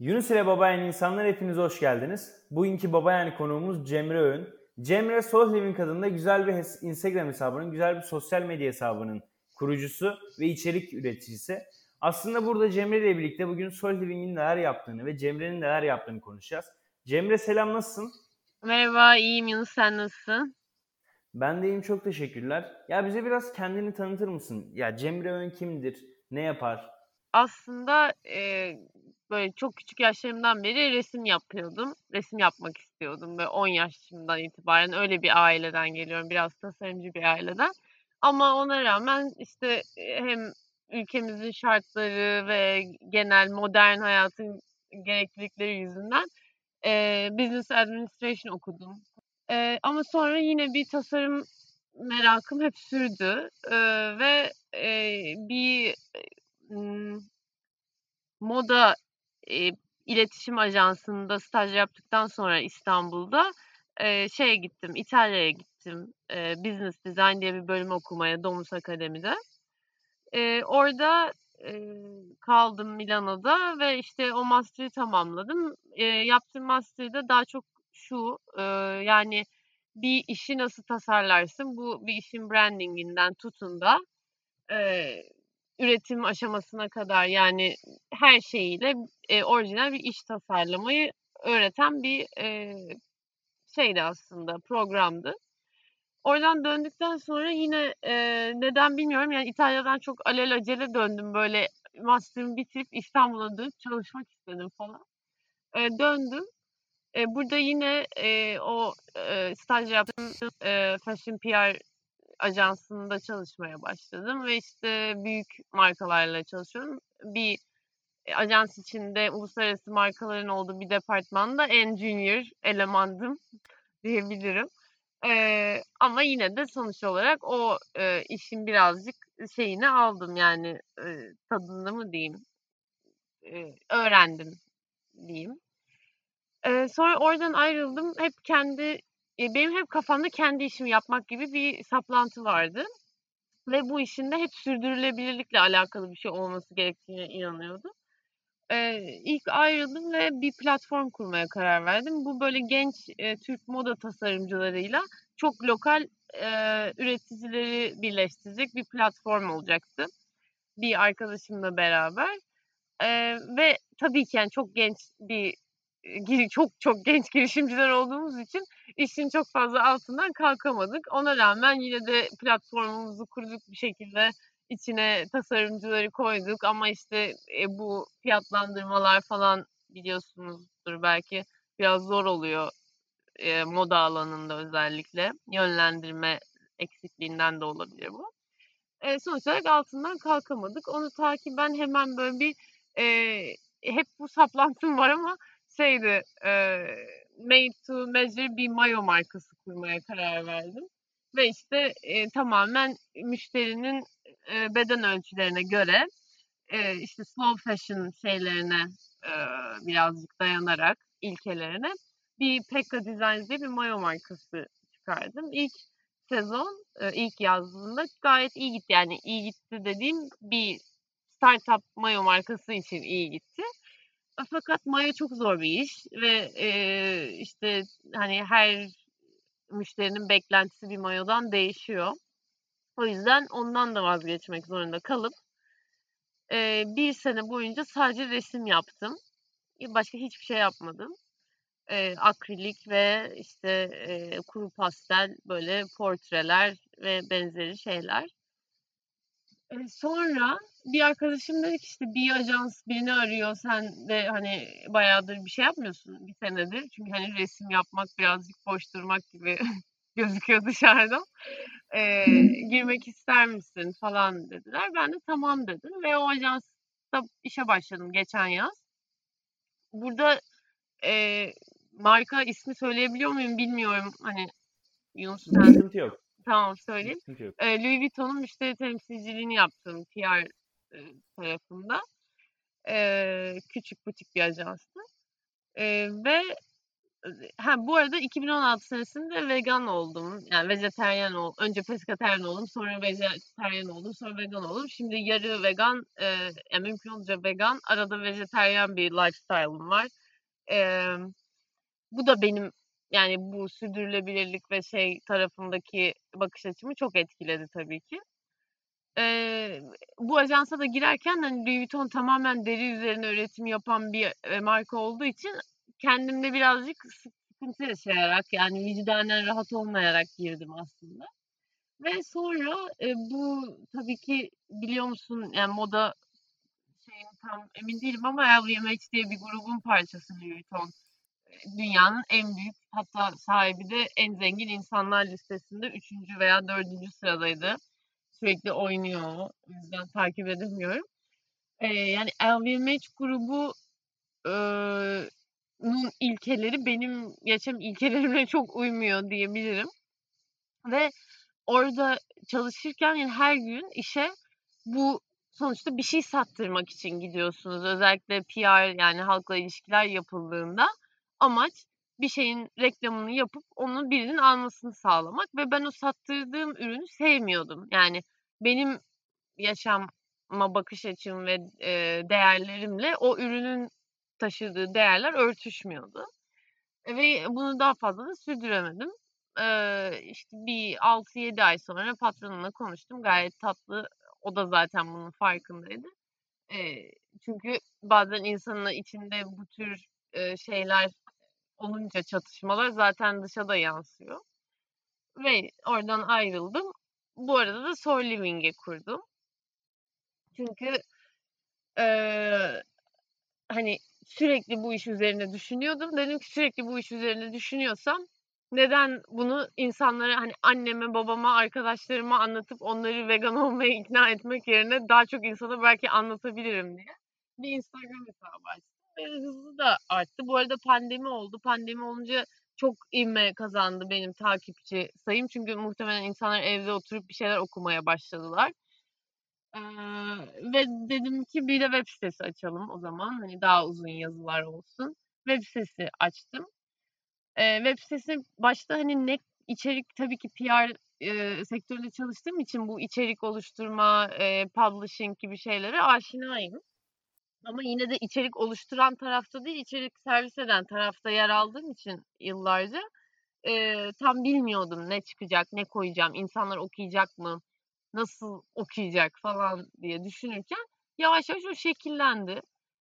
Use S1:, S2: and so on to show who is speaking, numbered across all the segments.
S1: Yunus ile Babayan insanlar hepiniz hoş geldiniz. Bugünkü Babayan konuğumuz Cemre Öğün. Cemre Soul Living adında güzel bir Instagram hesabının, güzel bir sosyal medya hesabının kurucusu ve içerik üreticisi. Aslında burada Cemre ile birlikte bugün Soul Living'in neler yaptığını ve Cemre'nin neler yaptığını konuşacağız. Cemre selam nasılsın?
S2: Merhaba, iyiyim Yunus sen nasılsın?
S1: Ben de iyiyim çok teşekkürler. Ya bize biraz kendini tanıtır mısın? Ya Cemre Öğün kimdir? Ne yapar?
S2: Aslında e, böyle çok küçük yaşlarımdan beri resim yapıyordum. Resim yapmak istiyordum. Böyle 10 yaşımdan itibaren öyle bir aileden geliyorum. Biraz tasarımcı bir aileden. Ama ona rağmen işte hem ülkemizin şartları ve genel modern hayatın gereklilikleri yüzünden e, Business Administration okudum. E, ama sonra yine bir tasarım merakım hep sürdü e, ve e, bir e, moda e, iletişim ajansında staj yaptıktan sonra İstanbul'da e, şeye gittim, İtalya'ya gittim. E, Business Design diye bir bölüm okumaya Domus Akademi'de. E, orada e, kaldım Milano'da ve işte o master'ı tamamladım. E, yaptığım master'da daha çok şu, e, yani bir işi nasıl tasarlarsın, bu bir işin brandinginden tutun da e, üretim aşamasına kadar yani her şeyiyle e, orijinal bir iş tasarlamayı öğreten bir e, şeydi aslında programdı. Oradan döndükten sonra yine e, neden bilmiyorum yani İtalya'dan çok alelacele döndüm böyle master'ımı bitirip İstanbul'a dönüp çalışmak istedim falan. E, döndüm. E, burada yine e, o e, staj yaptığım e, fashion PR ajansında çalışmaya başladım ve işte büyük markalarla çalışıyorum. Bir e, ajans içinde uluslararası markaların olduğu bir departmanda en junior elemandım diyebilirim. Ee, ama yine de sonuç olarak o e, işin birazcık şeyini aldım yani e, tadını mı diyeyim e, öğrendim diyeyim. E, sonra oradan ayrıldım. Hep kendi benim hep kafamda kendi işimi yapmak gibi bir saplantı vardı. Ve bu işin de hep sürdürülebilirlikle alakalı bir şey olması gerektiğine inanıyordum. Ee, ilk ayrıldım ve bir platform kurmaya karar verdim. Bu böyle genç e, Türk moda tasarımcılarıyla çok lokal e, üreticileri birleştirecek bir platform olacaktı. Bir arkadaşımla beraber. E, ve tabii ki yani çok genç bir çok çok genç girişimciler olduğumuz için işin çok fazla altından kalkamadık. Ona rağmen yine de platformumuzu kurduk bir şekilde içine tasarımcıları koyduk ama işte e, bu fiyatlandırmalar falan biliyorsunuzdur belki biraz zor oluyor e, moda alanında özellikle yönlendirme eksikliğinden de olabilir bu. E, sonuç olarak altından kalkamadık. Onu takiben hemen böyle bir e, hep bu saplantım var ama şeydi e, made to measure bir mayo markası kurmaya karar verdim. Ve işte e, tamamen müşterinin e, beden ölçülerine göre e, işte slow fashion şeylerine e, birazcık dayanarak ilkelerine bir Pekka Designs diye bir mayo markası çıkardım. İlk sezon, e, ilk yazdığında gayet iyi gitti. Yani iyi gitti dediğim bir startup mayo markası için iyi gitti. Fakat maya çok zor bir iş ve e, işte hani her müşterinin beklentisi bir mayodan değişiyor. O yüzden ondan da vazgeçmek zorunda kalıp e, bir sene boyunca sadece resim yaptım. Başka hiçbir şey yapmadım. E, akrilik ve işte e, kuru pastel böyle portreler ve benzeri şeyler. Sonra bir arkadaşım dedi ki işte bir ajans birini arıyor sen de hani bayağıdır bir şey yapmıyorsun bir senedir. Çünkü hani resim yapmak birazcık boş durmak gibi gözüküyor dışarıdan. Ee, girmek ister misin falan dediler. Ben de tamam dedim ve o ajansta işe başladım geçen yaz. Burada e, marka ismi söyleyebiliyor muyum bilmiyorum. Hani Yunus sen...
S1: Sıkıntı yok.
S2: Tamam söyleyeyim. E, Louis Vuitton'un müşteri temsilciliğini yaptım PR e, tarafında. E, küçük butik bir ajanstı. E, ve ha bu arada 2016 senesinde vegan oldum. Yani vejetaryen oldum. Önce pesketaryen oldum, sonra vejetaryen oldum, sonra vegan oldum. Şimdi yarı vegan, eee, yani mümkün olunca vegan, arada vejetaryen bir lifestyle'ım var. Emm, bu da benim yani bu sürdürülebilirlik ve şey tarafındaki bakış açımı çok etkiledi tabii ki. Eee, bu ajansa da girerken hani Louis Vuitton tamamen deri üzerine üretim yapan bir, eee, marka olduğu için kendimde birazcık sıkıntı yaşayarak yani vicdanen rahat olmayarak girdim aslında. Ve sonra, eee, bu tabii ki biliyor musun yani moda şeyini tam emin değilim ama LVMH diye bir grubun parçası Louis Vuitton. Dünyanın en büyük hatta sahibi de en zengin insanlar listesinde 3. veya 4. sıradaydı. Sürekli oynuyor o. O yüzden takip edemiyorum. Eee, yani LVMH grubu nun ilkeleri benim yaşam ilkelerimle çok uymuyor diyebilirim. Ve orada çalışırken yani her gün işe bu sonuçta bir şey sattırmak için gidiyorsunuz. Özellikle PR yani halkla ilişkiler yapıldığında amaç bir şeyin reklamını yapıp onu birinin almasını sağlamak ve ben o sattırdığım ürünü sevmiyordum. Yani benim yaşama bakış açım ve, eee, değerlerimle o ürünün taşıdığı değerler örtüşmüyordu. Ve bunu daha fazla da sürdüremedim. Eee, işte bir 6-7 ay sonra patronumla konuştum. Gayet tatlı. O da zaten bunun farkındaydı. Eee, çünkü bazen insanın içinde bu tür, eee, şeyler olunca çatışmalar zaten dışa da yansıyor. Ve oradan ayrıldım. Bu arada da Soul Living'i kurdum. Çünkü, eee, hani sürekli bu iş üzerine düşünüyordum. Dedim ki sürekli bu iş üzerine düşünüyorsam neden bunu insanlara hani anneme, babama, arkadaşlarıma anlatıp onları vegan olmaya ikna etmek yerine daha çok insana belki anlatabilirim diye bir Instagram hesabı açtım ve hızlı da arttı. Bu arada pandemi oldu. Pandemi olunca çok ivme kazandı benim takipçi sayım. Çünkü muhtemelen insanlar evde oturup bir şeyler okumaya başladılar. Eee, ve dedim ki bir de web sitesi açalım o zaman. Hani daha uzun yazılar olsun. Web sitesi açtım. Eee, web sitesi başta hani ne içerik tabii ki PR, eee, sektöründe çalıştığım için bu içerik oluşturma, eee, publishing gibi şeylere aşinayım. Ama yine de içerik oluşturan tarafta değil, içerik servis eden tarafta yer aldığım için yıllarca, eee, tam bilmiyordum ne çıkacak, ne koyacağım, insanlar okuyacak mı, nasıl okuyacak falan diye düşünürken yavaş yavaş o şekillendi.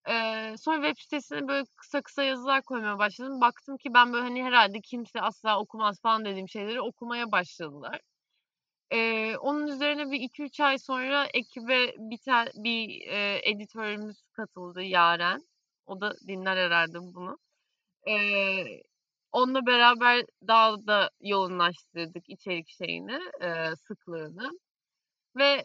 S2: Eee, sonra web sitesine böyle kısa kısa yazılar koymaya başladım. Baktım ki ben böyle hani herhâlde kimse asla okumaz falan dediğim şeyleri okumaya başladılar. Eee, onun üzerine bir 2-3 ay sonra ekibe bir ta bir, eee, editörümüz katıldı Yaren. O da dinler herhâlde bunu. Eee, onunla beraber daha da yoğunlaştırdık içerik şeyini, eee, sıklığını ve,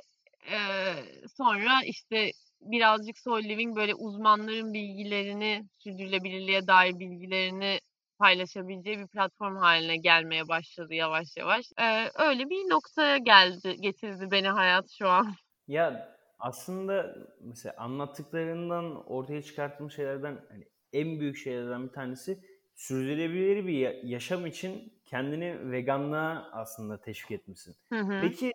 S2: eee, sonra işte birazcık Soul Living böyle uzmanların bilgilerini, sürdürülebilirliğe dair bilgilerini paylaşabileceği bir platform hâline gelmeye başladı yavaş yavaş. Eee, öyle bir noktaya geldi, getirdi beni hayat şu an.
S1: Ya, aslında mesela anlattıklarından ortaya çıkarttığım şeylerden hani en büyük şeylerden bir tanesi sürdürülebilir bir ya yaşam için kendini veganlığa aslında teşvik etmişsin.
S2: Hı hı.
S1: Peki,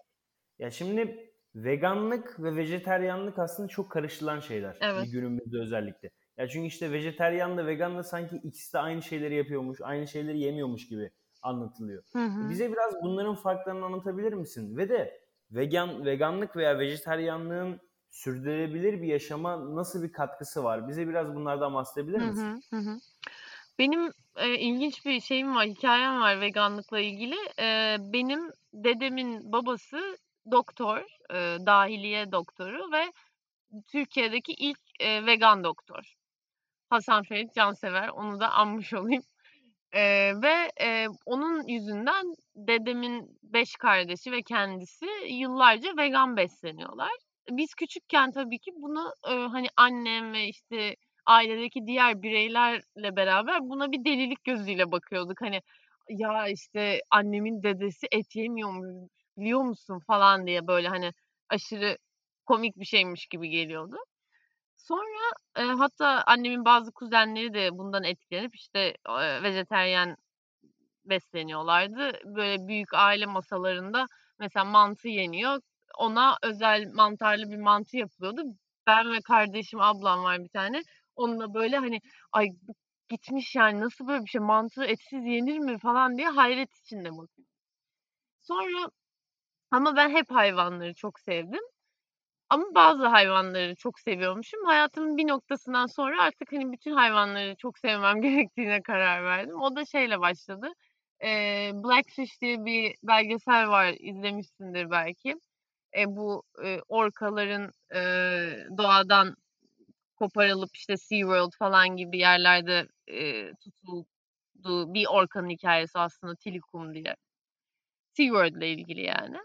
S1: ya şimdi veganlık ve vejetaryenlik aslında çok karışılan şeyler
S2: Evet.
S1: günümüzde özellikle. Ya çünkü işte vejetaryenle veganla sanki ikisi de aynı şeyleri yapıyormuş, aynı şeyleri yemiyormuş gibi anlatılıyor.
S2: Hı hı.
S1: Bize biraz bunların farklarını anlatabilir misin? Ve de vegan veganlık veya vejetaryenliğin sürdürülebilir bir yaşama nasıl bir katkısı var? Bize biraz bunlardan bahsedebilir misin?
S2: hı. Hı hı. Benim, eee, ilginç bir şeyim var, hikâyem var veganlıkla ilgili. Eee, benim dedemin babası doktor, eee, dahiliye doktoru ve Türkiye'deki ilk, eee, vegan doktor. Hasan Ferit Cansever, onu da anmış olayım. Eee, ve, eee, onun yüzünden dedemin 5 kardeşi ve kendisi yıllarca vegan besleniyorlar. Biz küçükken tabii ki bunu, eee, hani annem ve işte ailedeki diğer bireylerle beraber buna bir delilik gözüyle bakıyorduk. Hani, ya işte annemin dedesi et yemiyormuş, biliyor musun falan diye böyle hani aşırı komik bir şeymiş gibi geliyordu. Sonra, eee, hatta annemin bazı kuzenleri de bundan etkilenip, işte, eee, vejetaryen besleniyorlardı. Böyle büyük aile masalarında mesela mantı yeniyor. Ona özel mantarlı bir mantı yapılıyordu. Ben ve kardeşim, ablam var bir tane. Onunla böyle, hani, "Ay, gitmiş yani nasıl böyle bir şey, mantı etsiz yenir mi?" falan diye hayret içinde bakıyorduk. Sonra ama ben hep hayvanları çok sevdim. Ama bazı hayvanları çok seviyormuşum. Hayatımın bir noktasından sonra artık, hani, bütün hayvanları çok sevmem gerektiğine karar verdim. O da şeyle başladı. Eee, Blackfish diye bir belgesel var, izlemişsindir belki. Eee, bu, eee, orkaların, eee, doğadan koparılıp, işte, SeaWorld falan gibi yerlerde, eee, tutulduğu bir orkanın hikâyesi aslında Tilikum diye. SeaWorld'la ilgili yani.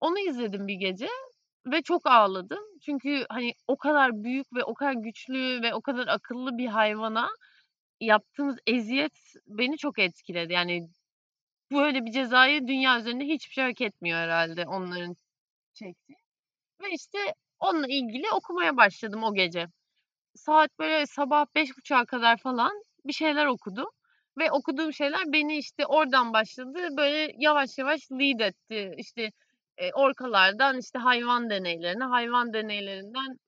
S2: Onu izledim bir gece ve çok ağladım. Çünkü, hani, o kadar büyük ve o kadar güçlü ve o kadar akıllı bir hayvana yaptığımız eziyet beni çok etkiledi. Yani böyle bir cezayı dünya üzerinde hiçbir şey hak etmiyor herhâlde onların çektiği. Ve, işte, onunla ilgili okumaya başladım o gece. Saat böyle sabah 5.30'a kadar falan bir şeyler okudum ve okuduğum şeyler beni, işte, oradan başladı, böyle yavaş yavaş lead etti. İşte, eee, orkalardan, işte, hayvan deneylerine, hayvan deneylerinden,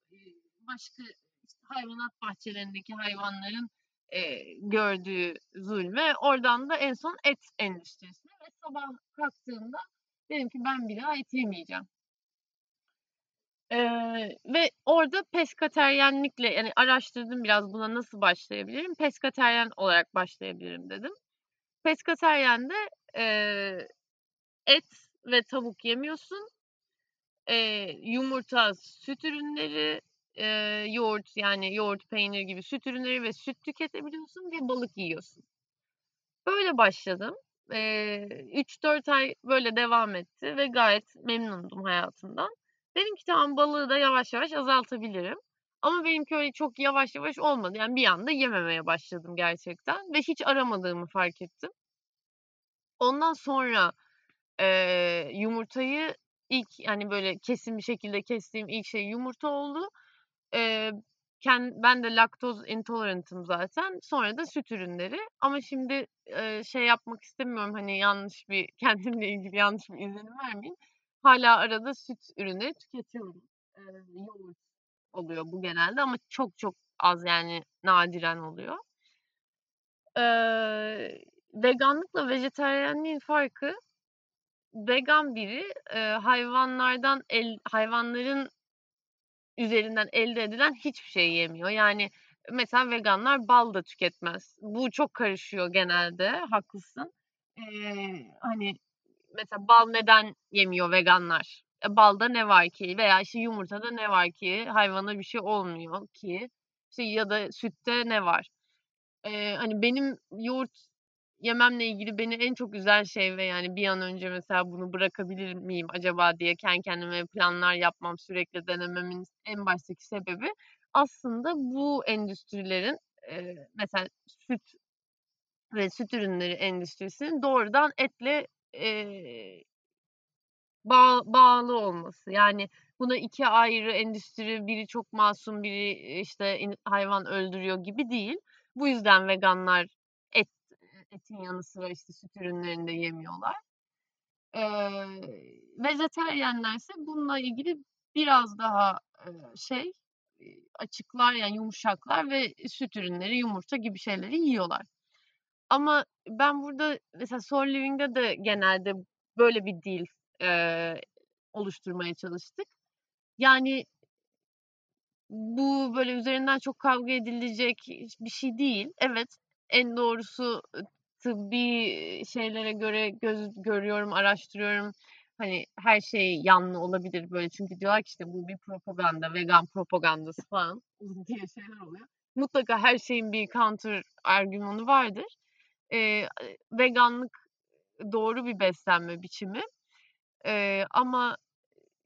S2: başka, işte, hayvanat bahçelerindeki hayvanların, eee, gördüğü zulme, oradan da en son et endüstrisine ve sabah kalktığımda dedim ki ben bir daha et yemeyeceğim. Eee, ve orada peskateryenlikle, yani, araştırdım biraz buna nasıl başlayabilirim? Peskateryen olarak başlayabilirim dedim. Peskateryende, eee, et ve tavuk yemiyorsun. Eee, yumurta, süt ürünleri, eee, yoğurt, yani, yoğurt, peynir gibi süt ürünleri ve süt tüketebiliyorsun ve balık yiyorsun. Böyle başladım. Eee, 3-4 ay böyle devam etti ve gayet memnundum hayatımdan. Dedim ki tamam, balığı da yavaş yavaş azaltabilirim. Ama benimki öyle çok yavaş yavaş olmadı. Yani bir anda yememeye başladım gerçekten ve hiç aramadığımı fark ettim. Ondan sonra, eee, yumurtayı ilk, hani, böyle kesin bir şekilde kestiğim ilk şey yumurta oldu. Eee, ken ben de laktoz intolerant'ım zaten. Sonra da süt ürünleri ama şimdi, eee, şey yapmak istemiyorum, hani, yanlış bir kendimle ilgili yanlış bir izlenim vermeyeyim. Hâlâ arada süt ürünleri tüketiyorum. Eee, yoğurt oluyor bu genelde ama çok çok az, yani, nadiren oluyor. Eee, veganlıkla vejetaryenliğin farkı vegan biri, eee, hayvanlardan el hayvanların üzerinden elde edilen hiçbir şeyi yemiyor. Yani, mesela veganlar bal da tüketmez. Bu çok karışıyor genelde, haklısın. Eee, hani, mesela bal neden yemiyor veganlar? E, balda ne var ki veya, işte, yumurtada ne var ki? Hayvana bir şey olmuyor ki. İşte, ya da sütte ne var? Eee, hani, benim yoğurt yememle ilgili beni en çok üzen şey ve, yani, bir an önce mesela bunu bırakabilir miyim acaba diye kendi kendime planlar yapmam, sürekli denememin en baştaki sebebi aslında bu endüstrilerin, mesela süt ve süt ürünleri endüstrisinin doğrudan etle, eee bağ bağlı olması. Yani, buna 2 ayrı endüstri, biri çok masum, biri, işte, hayvan öldürüyor gibi değil. Bu yüzden veganlar etin yanı sıra, işte, süt ürünlerini de yemiyorlar. Eee, vejetaryenlerse bununla ilgili biraz daha, eee, şey, açıklar, yani, yumuşaklar ve süt ürünleri, yumurta gibi şeyleri yiyorlar. Ama ben burada mesela Soul Living'de de genelde böyle bir dil, eee, oluşturmaya çalıştık. Yani bu, böyle, üzerinden çok kavga edilecek bir şey değil. Evet, en doğrusu, tıbbi şeylere göre göz görüyorum, araştırıyorum. Hani, her şey yanlı olabilir, böyle, çünkü diyorlar ki, işte, bu bir propaganda, vegan propagandası falan diye şeyler oluyor. Mutlaka her şeyin bir counter argümanı vardır. Eee, veganlık doğru bir beslenme biçimi. Eee, ama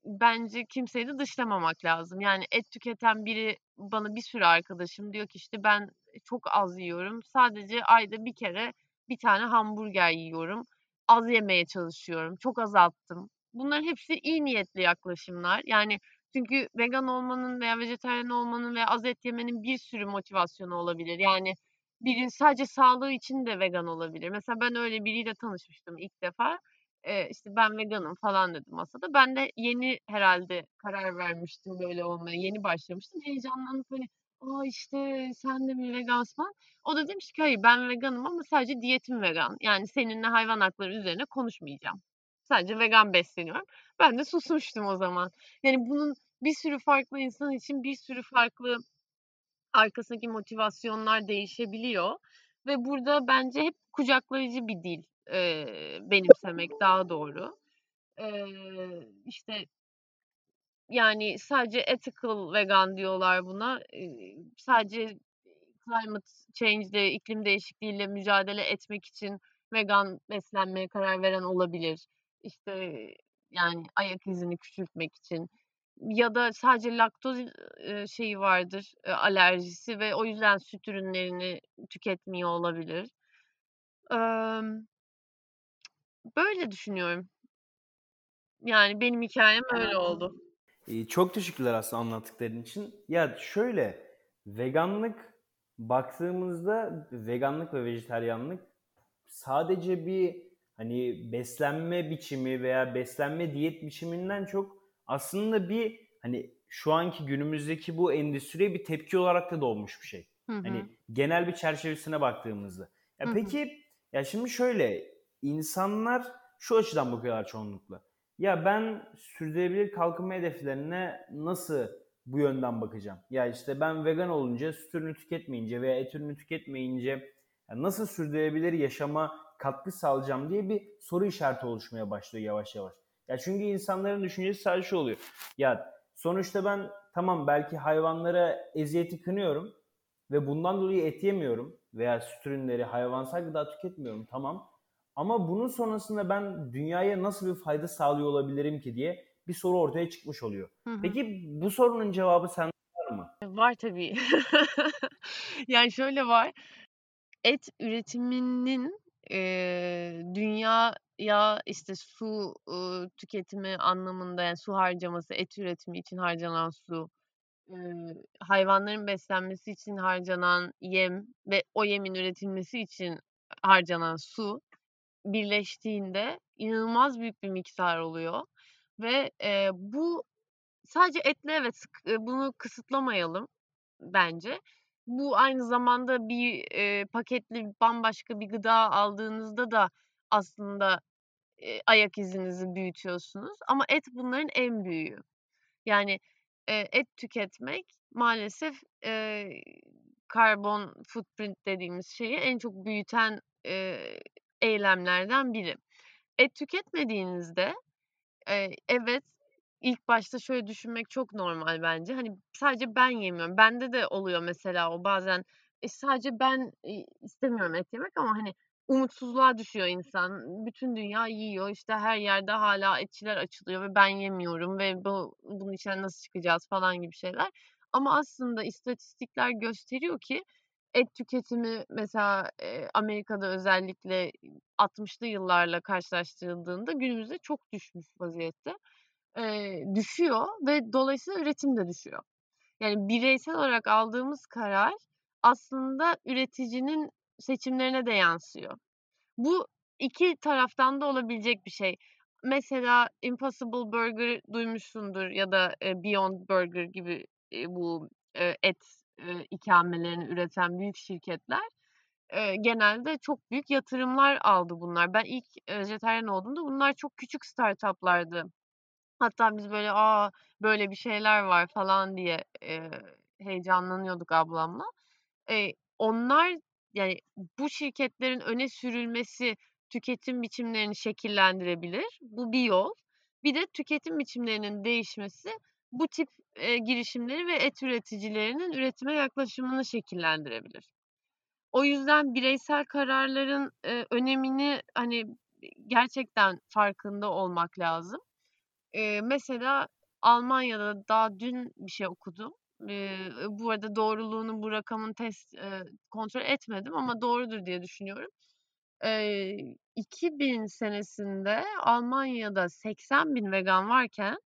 S2: bence kimseyi de dışlamamak lazım. Yani et tüketen biri bana bir sürü arkadaşım diyor ki, işte, ben çok az yiyorum. Sadece ayda 1 kere 1 tane hamburger yiyorum. Az yemeye çalışıyorum. Çok azalttım. Bunların hepsi iyi niyetli yaklaşımlar. Yani Çünkü vegan olmanın veya vejetaryen olmanın veya az et yemenin bir sürü motivasyonu olabilir. Yani biri sadece sağlığı için de vegan olabilir. Mesela ben öyle biriyle tanışmıştım ilk defa. Eee, işte ben veganım falan dedi masada. Ben de yeni herhalde karar vermiştim böyle olmaya. Yeni başlamıştım. Heyecanlanıp hani "A, işte sen de mi vegansın?" O da demiş ki "Hayır, ben veganım ama sadece diyetim vegan. Yani seninle hayvan hakları üzerine konuşmayacağım. Sadece vegan besleniyorum." Ben de susmuştum o zaman. Yani bunun bir sürü farklı insan için bir sürü farklı arkasındaki motivasyonlar değişebiliyor ve burada bence hep kucaklayıcı bir dil, eee, benimsemek daha doğru. Eee, işte yani sadece ethical vegan diyorlar buna. Sadece climate change'le, iklim değişikliğiyle mücadele etmek için vegan beslenmeye karar veren olabilir. İşte, yani ayak izini küçültmek için ya da sadece laktoz, şeyi vardır, alerjisi ve o yüzden süt ürünlerini tüketmiyor olabilir. Böyle düşünüyorum. Yani benim hikâyem öyle oldu.
S1: İii, çok teşekkürler aslında anlattıkların için. Ya şöyle, veganlık baktığımızda veganlık ve vejetaryenlik sadece bir, hani, beslenme biçimi veya beslenme diyet biçiminden çok aslında bir, hani, şu anki günümüzdeki bu endüstriye bir tepki olarak da doğmuş bir şey.
S2: Hı
S1: Hani,
S2: hı.
S1: genel bir çerçevesine baktığımızda. Ya
S2: Hı hı.
S1: peki, ya şimdi şöyle, insanlar şu açıdan bakıyorlar çoğunlukla. Ya ben sürdürülebilir kalkınma hedeflerine nasıl bu yönden bakacağım? Ya işte ben vegan olunca, süt ürünü tüketmeyince veya et ürünü tüketmeyince nasıl sürdürülebilir yaşama katkı sağlayacağım diye bir soru işareti oluşmaya başlıyor yavaş yavaş. Ya çünkü insanların düşüncesi sadece şu oluyor. Ya sonuçta ben tamam belki hayvanlara eziyeti kınıyorum ve bundan dolayı et yemiyorum veya süt ürünleri, hayvansal gıda tüketmiyorum tamam. Ama bunun sonrasında ben dünyaya nasıl bir fayda sağlıyor olabilirim ki diye bir soru ortaya çıkmış oluyor.
S2: Hı hı.
S1: Peki bu sorunun cevabı sende var mı?
S2: Var tabii. Yani şöyle var, et üretiminin, eee, dünyaya, işte, su, ııı, tüketimi anlamında, yani su harcaması, et üretimi için harcanan su, eee, hayvanların beslenmesi için harcanan yem ve o yemin üretilmesi için harcanan su birleştiğinde inanılmaz büyük bir miktar oluyor ve, eee, bu sadece etle evet, bunu kısıtlamayalım bence. Bu aynı zamanda bir, eee, paketli bambaşka bir gıda aldığınızda da aslında, eee, ayak izinizi büyütüyorsunuz ama et bunların en büyüğü. Yani, eee, et tüketmek maalesef, eee, karbon footprint dediğimiz şeyi en çok büyüten, eee, eylemlerden biri. Et tüketmediğinizde, evet, ilk başta şöyle düşünmek çok normal bence. Hani, sadece ben yemiyorum. Bende de oluyor mesela o bazen. E, sadece ben, istemiyorum et yemek ama, hani, umutsuzluğa düşüyor insan. Bütün dünya yiyor, işte, her yerde hâlâ etçiler açılıyor ve ben yemiyorum ve bu bunun içinden nasıl çıkacağız falan gibi şeyler. Ama aslında istatistikler gösteriyor ki et tüketimi mesela, eee, Amerika'da özellikle 60'lı yıllarla karşılaştırıldığında günümüzde çok düşmüş vaziyette. Eee, düşüyor ve dolayısıyla üretim de düşüyor. Yani bireysel olarak aldığımız karar aslında üreticinin seçimlerine de yansıyor. Bu 2 taraftan da olabilecek bir şey. Mesela Impossible Burger duymuşsundur ya da, Beyond Burger gibi, bu, et, eee, ikramelerini üreten büyük şirketler, eee, genelde çok büyük yatırımlar aldı bunlar. Ben ilk vejetaryen olduğumda bunlar çok küçük startup'lardı. Hatta biz böyle, "A, böyle bir şeyler var." falan diye, eee, heyecanlanıyorduk ablamla. Eee, onlar yani bu şirketlerin öne sürülmesi tüketim biçimlerini şekillendirebilir. Bu bir yol. Bir de tüketim biçimlerinin değişmesi bu tip, eee, girişimleri ve et üreticilerinin üretime yaklaşımını şekillendirebilir. O yüzden bireysel kararların, eee, önemini, hani, gerçekten farkında olmak lazım. Eee, mesela Almanya'da daha dün bir şey okudum. Eee, bu arada doğruluğunu bu rakamın test eee, kontrol etmedim ama doğrudur diye düşünüyorum. Eee, 2000 senesinde Almanya'da 80.000 vegan varken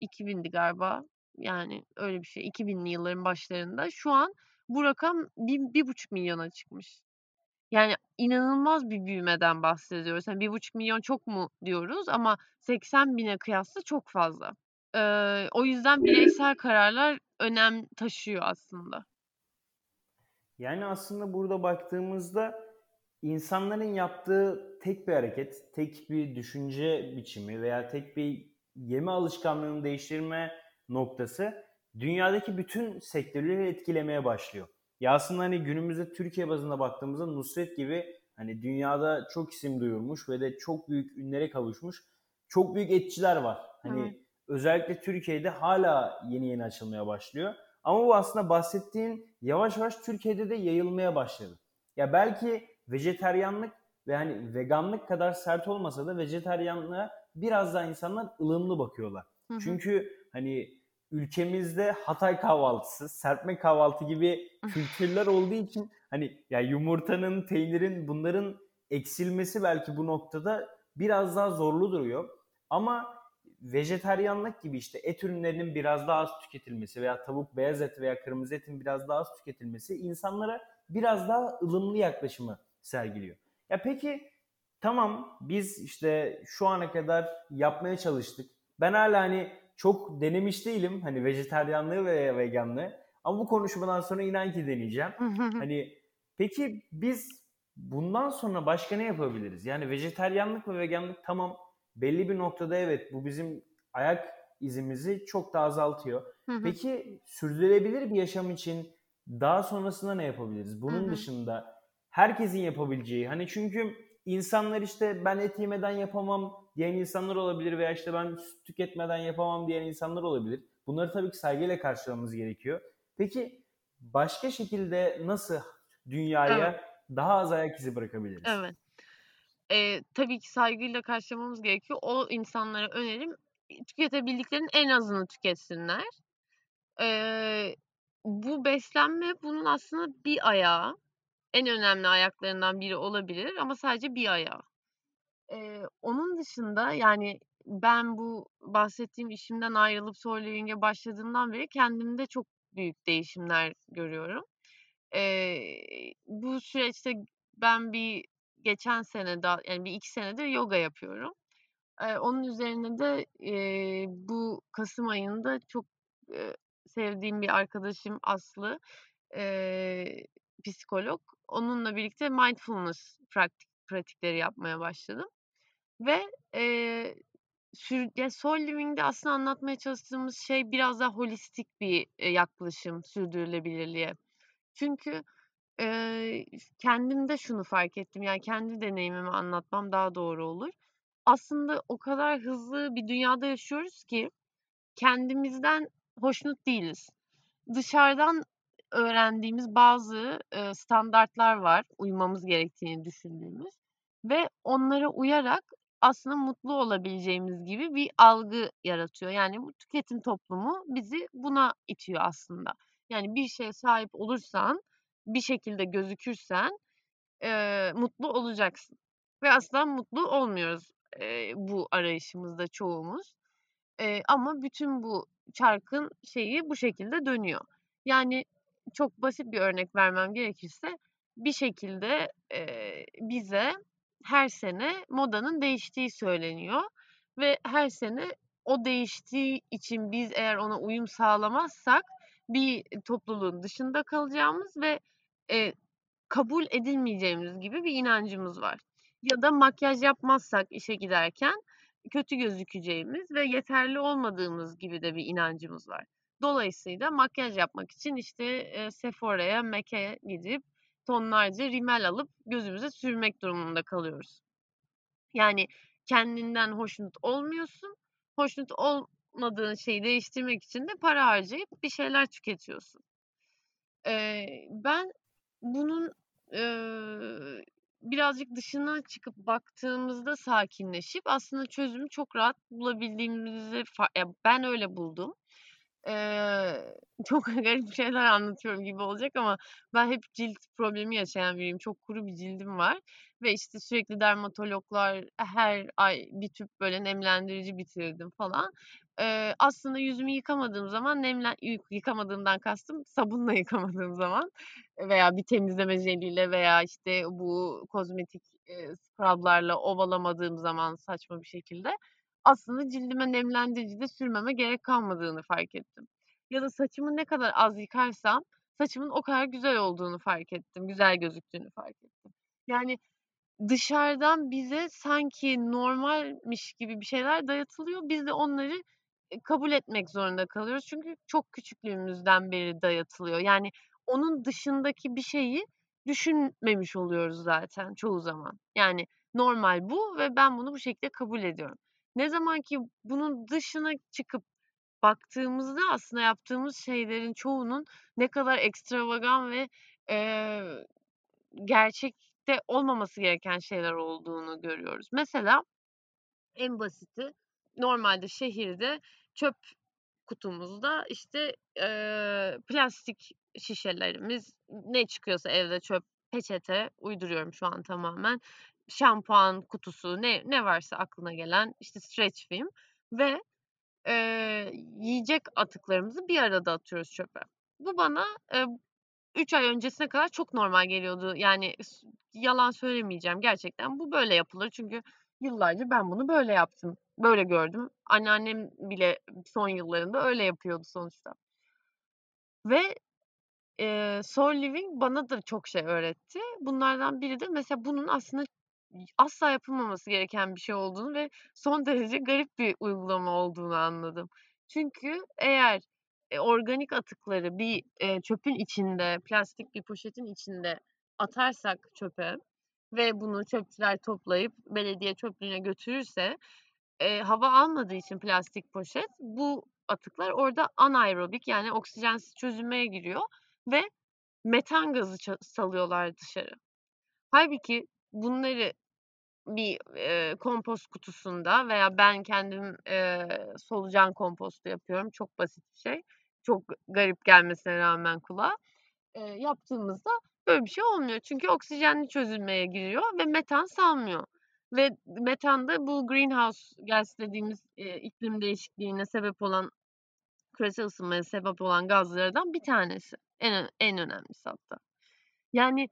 S2: 2000'di galiba. Yani öyle bir şey. 2000'li yılların başlarında. Şu an bu rakam bir bir buçuk milyona çıkmış. Yani inanılmaz bir büyümeden bahsediyoruz. Hani 1,5 milyon çok mu diyoruz ama 80.000'e kıyasla çok fazla. Eee, o yüzden bireysel kararlar önem taşıyor aslında.
S1: Yani aslında burada baktığımızda insanların yaptığı tek bir hareket, tek bir düşünce biçimi veya tek bir yeme alışkanlığını değiştirme noktası dünyadaki bütün sektörleri etkilemeye başlıyor. Ya aslında hani günümüzde Türkiye bazında baktığımızda Nusret gibi hani dünyada çok isim duyurmuş ve de çok büyük ünlere kavuşmuş çok büyük etçiler var. Hani evet. özellikle Türkiye'de hala yeni yeni açılmaya başlıyor. Ama bu aslında bahsettiğin yavaş yavaş Türkiye'de de yayılmaya başladı. Ya belki vejeteryanlık ve hani veganlık kadar sert olmasa da vejeteryanlığa biraz daha insanlar ılımlı bakıyorlar. Hı hı. Çünkü hani ülkemizde Hatay kahvaltısı, serpme kahvaltı gibi kültürler olduğu için hani ya yumurtanın, peynirin bunların eksilmesi belki bu noktada biraz daha zorlu duruyor. Ama vejeteryanlık gibi işte et ürünlerinin biraz daha az tüketilmesi veya tavuk, beyaz et veya kırmızı etin biraz daha az tüketilmesi insanlara biraz daha ılımlı yaklaşımı sergiliyor. Ya peki tamam biz işte şu ana kadar yapmaya çalıştık. Ben hala hani çok denemiş değilim hani vejeteryanlığı ve veganlığı. Ama bu konuşmadan sonra inan ki deneyeceğim. hani peki biz bundan sonra başka ne yapabiliriz? Yani vejeteryanlık ve veganlık tamam belli bir noktada evet bu bizim ayak izimizi çok da azaltıyor. Peki sürdürülebilir bir yaşam için daha sonrasında ne yapabiliriz? Bunun dışında herkesin yapabileceği hani çünkü insanlar işte ben et yemeden yapamam diyen insanlar olabilir veya işte ben süt tüketmeden yapamam diyen insanlar olabilir. Bunları tabii ki saygıyla karşılamamız gerekiyor. Peki başka şekilde nasıl dünyaya evet. daha az ayak izi bırakabiliriz?
S2: Evet. Ee, tabii ki saygıyla karşılamamız gerekiyor. O insanlara önerim tüketebildiklerinin en azını tüketsinler. Ee, bu beslenme bunun aslında bir ayağı. En önemli ayaklarından biri olabilir ama sadece bir ayağı. Eee, onun dışında, yani, ben bu bahsettiğim işimden ayrılıp Soul Living'e başladığımdan beri kendimde çok büyük değişimler görüyorum. Eee, bu süreçte ben bir geçen sene daha, yani, bir iki senedir yoga yapıyorum. Eee, onun üzerine de, eee, bu kasım ayında çok, eee, sevdiğim bir arkadaşım Aslı, eee, psikolog. Onunla birlikte mindfulness pratik pratikleri yapmaya başladım. Ve, eee, sür ya, soul living'de aslında anlatmaya çalıştığımız şey biraz daha holistik bir, eee, yaklaşım sürdürülebilirliğe. Çünkü, eee, kendimde şunu fark ettim, yani, kendi deneyimimi anlatmam daha doğru olur. Aslında o kadar hızlı bir dünyada yaşıyoruz ki kendimizden hoşnut değiliz. Dışarıdan öğrendiğimiz bazı, eee, standartlar var, uymamız gerektiğini düşündüğümüz ve onlara uyarak aslında mutlu olabileceğimiz gibi bir algı yaratıyor. Yani bu tüketim toplumu bizi buna itiyor aslında. Yani bir şeye sahip olursan, bir şekilde gözükürsen, eee, mutlu olacaksın ve asla mutlu olmuyoruz, eee, bu arayışımızda çoğumuz. Eee, ama bütün bu çarkın şeyi bu şekilde dönüyor. Yani çok basit bir örnek vermem gerekirse bir şekilde, eee, bize her sene modanın değiştiği söyleniyor ve her sene o değiştiği için biz eğer ona uyum sağlamazsak bir topluluğun dışında kalacağımız ve, eee, kabul edilmeyeceğimiz gibi bir inancımız var. Ya da makyaj yapmazsak işe giderken kötü gözükeceğimiz ve yeterli olmadığımız gibi de bir inancımız var. Dolayısıyla makyaj yapmak için işte, eee, Sephora'ya, MAC'e gidip tonlarca rimel alıp gözümüze sürmek durumunda kalıyoruz. Yani kendinden hoşnut olmuyorsun. Hoşnut olmadığın şeyi değiştirmek için de para harcayıp bir şeyler tüketiyorsun. Eee, ben bunun, eee, birazcık dışına çıkıp baktığımızda sakinleşip aslında çözümü çok rahat bulabildiğimizi ben öyle buldum. Eee, çok garip şeyler anlatıyorum gibi olacak ama ben hep cilt problemi yaşayan biriyim. Çok kuru bir cildim var ve, işte, sürekli dermatologlar, her ay bir tüp böyle nemlendirici bitirdim falan. Eee, aslında yüzümü yıkamadığım zaman nemlen yık yıkamadığımdan kastım sabunla yıkamadığım zaman veya bir temizleme jeliyle veya, işte, bu kozmetik, eee, scrub'larla ovalamadığım zaman saçma bir şekilde aslında cildime nemlendirici de sürmeme gerek kalmadığını fark ettim. Ya da saçımı ne kadar az yıkarsam saçımın o kadar güzel olduğunu fark ettim, güzel gözüktüğünü fark ettim. Yani dışarıdan bize sanki normalmiş gibi bir şeyler dayatılıyor. Biz de onları, eee, kabul etmek zorunda kalıyoruz. Çünkü çok küçüklüğümüzden beri dayatılıyor. Yani onun dışındaki bir şeyi düşünmemiş oluyoruz zaten çoğu zaman. Yani normal bu ve ben bunu bu şekilde kabul ediyorum. Ne zaman ki bunun dışına çıkıp baktığımızda aslında yaptığımız şeylerin çoğunun ne kadar ekstravagan ve, eee, gerçekte olmaması gereken şeyler olduğunu görüyoruz. Mesela en basiti normalde şehirde çöp kutumuzda, işte, eee, plastik şişelerimiz, ne çıkıyorsa evde çöp, peçete, uyduruyorum şu an tamamen, şampuan kutusu, ne ne varsa aklına gelen, işte, streç film ve, eee, yiyecek atıklarımızı bir arada atıyoruz çöpe. Bu bana, 3 ay öncesine kadar çok normal geliyordu. Yani yalan söylemeyeceğim, gerçekten bu böyle yapılır. Çünkü yıllarca ben bunu böyle yaptım, böyle gördüm. Anneannem bile son yıllarında öyle yapıyordu sonuçta. Ve, eee, Soul Living bana da çok şey öğretti. Bunlardan biri de mesela bunun aslında asla yapılmaması gereken bir şey olduğunu ve son derece garip bir uygulama olduğunu anladım. Çünkü eğer, eee, organik atıkları bir, eee, çöpün içinde, plastik bir poşetin içinde atarsak çöpe ve bunu çöpçüler toplayıp belediye çöplüğüne götürürse, eee, hava almadığı için plastik poşet, bu atıklar orada anaerobik yani oksijensiz çözülmeye giriyor ve metan gazı salıyorlar dışarı. Hâlbuki bunları bir, eee, kompost kutusunda veya ben kendim, eee, solucan kompostu yapıyorum. Çok basit bir şey. Çok garip gelmesine rağmen kulağa. Eee, yaptığımızda böyle bir şey olmuyor. Çünkü oksijenli çözülmeye giriyor ve metan salmıyor ve metan da bu greenhouse gas dediğimiz, eee, iklim değişikliğine sebep olan, küresel ısınmaya sebep olan gazlardan bir tanesi. En en önemlisi hatta. Yani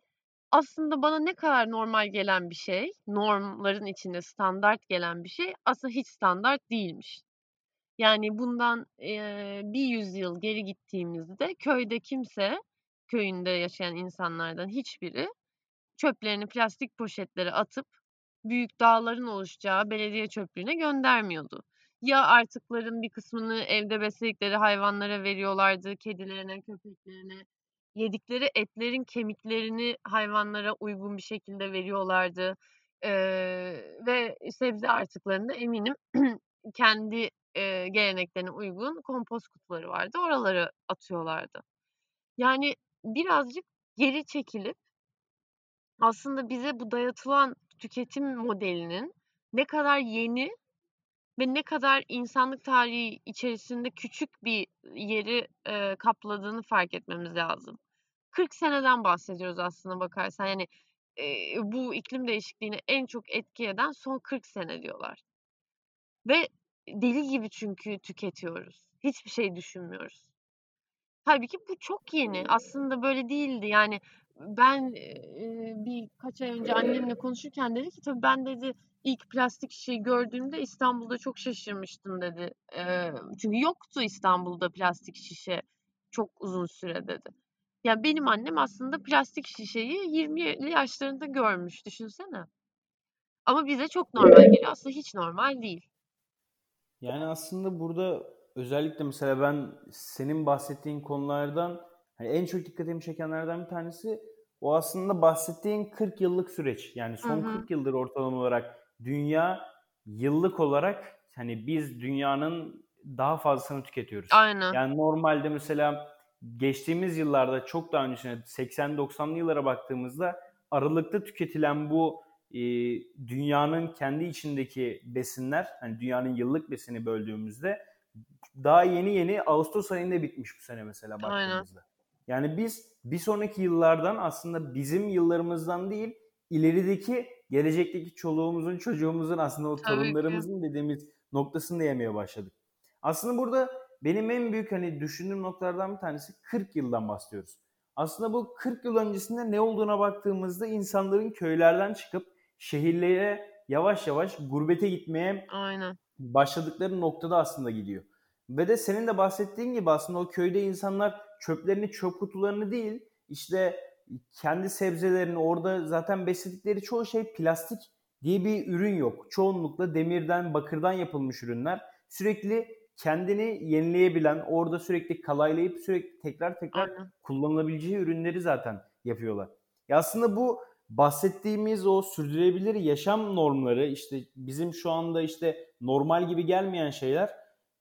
S2: aslında bana ne kadar normal gelen bir şey, normların içinde standart gelen bir şey aslında hiç standart değilmiş. Yani bundan, eee, bir yüzyıl geri gittiğimizde köyde kimse, köyünde yaşayan insanlardan hiçbiri çöplerini plastik poşetlere atıp büyük dağların oluşacağı belediye çöplüğüne göndermiyordu. Ya artıkların bir kısmını evde besledikleri hayvanlara veriyorlardı, kedilerine, köpeklerine. Yedikleri etlerin kemiklerini hayvanlara uygun bir şekilde veriyorlardı, eee, ve sebze artıklarını da eminim kendi, eee, geleneklerine uygun kompost kutuları vardı, oralara atıyorlardı. Yani birazcık geri çekilip aslında bize bu dayatılan tüketim modelinin ne kadar yeni ve ne kadar insanlık tarihi içerisinde küçük bir yeri, eee, kapladığını fark etmemiz lazım. 40 seneden bahsediyoruz aslına bakarsan. Yani, eee, bu iklim değişikliğine en çok etki eden son 40 sene diyorlar. Ve deli gibi çünkü tüketiyoruz. Hiçbir şey düşünmüyoruz. Hâlbuki bu çok yeni. Aslında böyle değildi. Yani ben, eee, birkaç ay önce annemle konuşurken dedi ki tabii ben dedi ilk plastik şişeyi gördüğümde İstanbul'da çok şaşırmıştım dedi. Eee, çünkü yoktu İstanbul'da plastik şişe çok uzun süre dedi. Ya benim annem aslında plastik şişeyi 20'li yaşlarında görmüş, düşünsene. Ama bize çok normal geliyor. Aslında hiç normal değil.
S1: Yani aslında burada özellikle mesela ben senin bahsettiğin konulardan hani en çok dikkatimi çekenlerden bir tanesi o aslında bahsettiğin 40 yıllık süreç. Yani son
S2: hı.
S1: 40 yıldır ortalama olarak dünya yıllık olarak hani biz dünyanın daha fazlasını tüketiyoruz.
S2: Aynen.
S1: Yani normalde mesela geçtiğimiz yıllarda çok daha öncesine 80-90'lı yıllara baktığımızda aralıkta tüketilen bu e, dünyanın kendi içindeki besinler, hani dünyanın yıllık besini böldüğümüzde daha yeni yeni Ağustos ayında bitmiş bu sene mesela
S2: Aynen.
S1: baktığımızda. Yani biz bir sonraki yıllardan aslında bizim yıllarımızdan değil ilerideki gelecekteki çoluğumuzun çocuğumuzun aslında o
S2: Tabii ki.
S1: torunlarımızın dediğimiz noktasını da yemeye başladık. Aslında burada benim en büyük hani düşündüğüm noktalardan bir tanesi 40 yıldan bahsediyoruz. Aslında bu 40 yıl öncesinde ne olduğuna baktığımızda insanların köylerden çıkıp şehirlere yavaş yavaş gurbete gitmeye
S2: Aynen.
S1: başladıkları noktada aslında gidiyor. Ve de senin de bahsettiğin gibi aslında o köyde insanlar çöplerini, çöp kutularını değil, işte kendi sebzelerini orada zaten besledikleri çoğu şey plastik diye bir ürün yok. Çoğunlukla demirden, bakırdan yapılmış ürünler. Sürekli kendini yenileyebilen, orada sürekli kalaylayıp sürekli tekrar tekrar
S2: Aynen.
S1: kullanılabileceği ürünleri zaten yapıyorlar. Ya aslında bu bahsettiğimiz o sürdürülebilir yaşam normları işte bizim şu anda işte normal gibi gelmeyen şeyler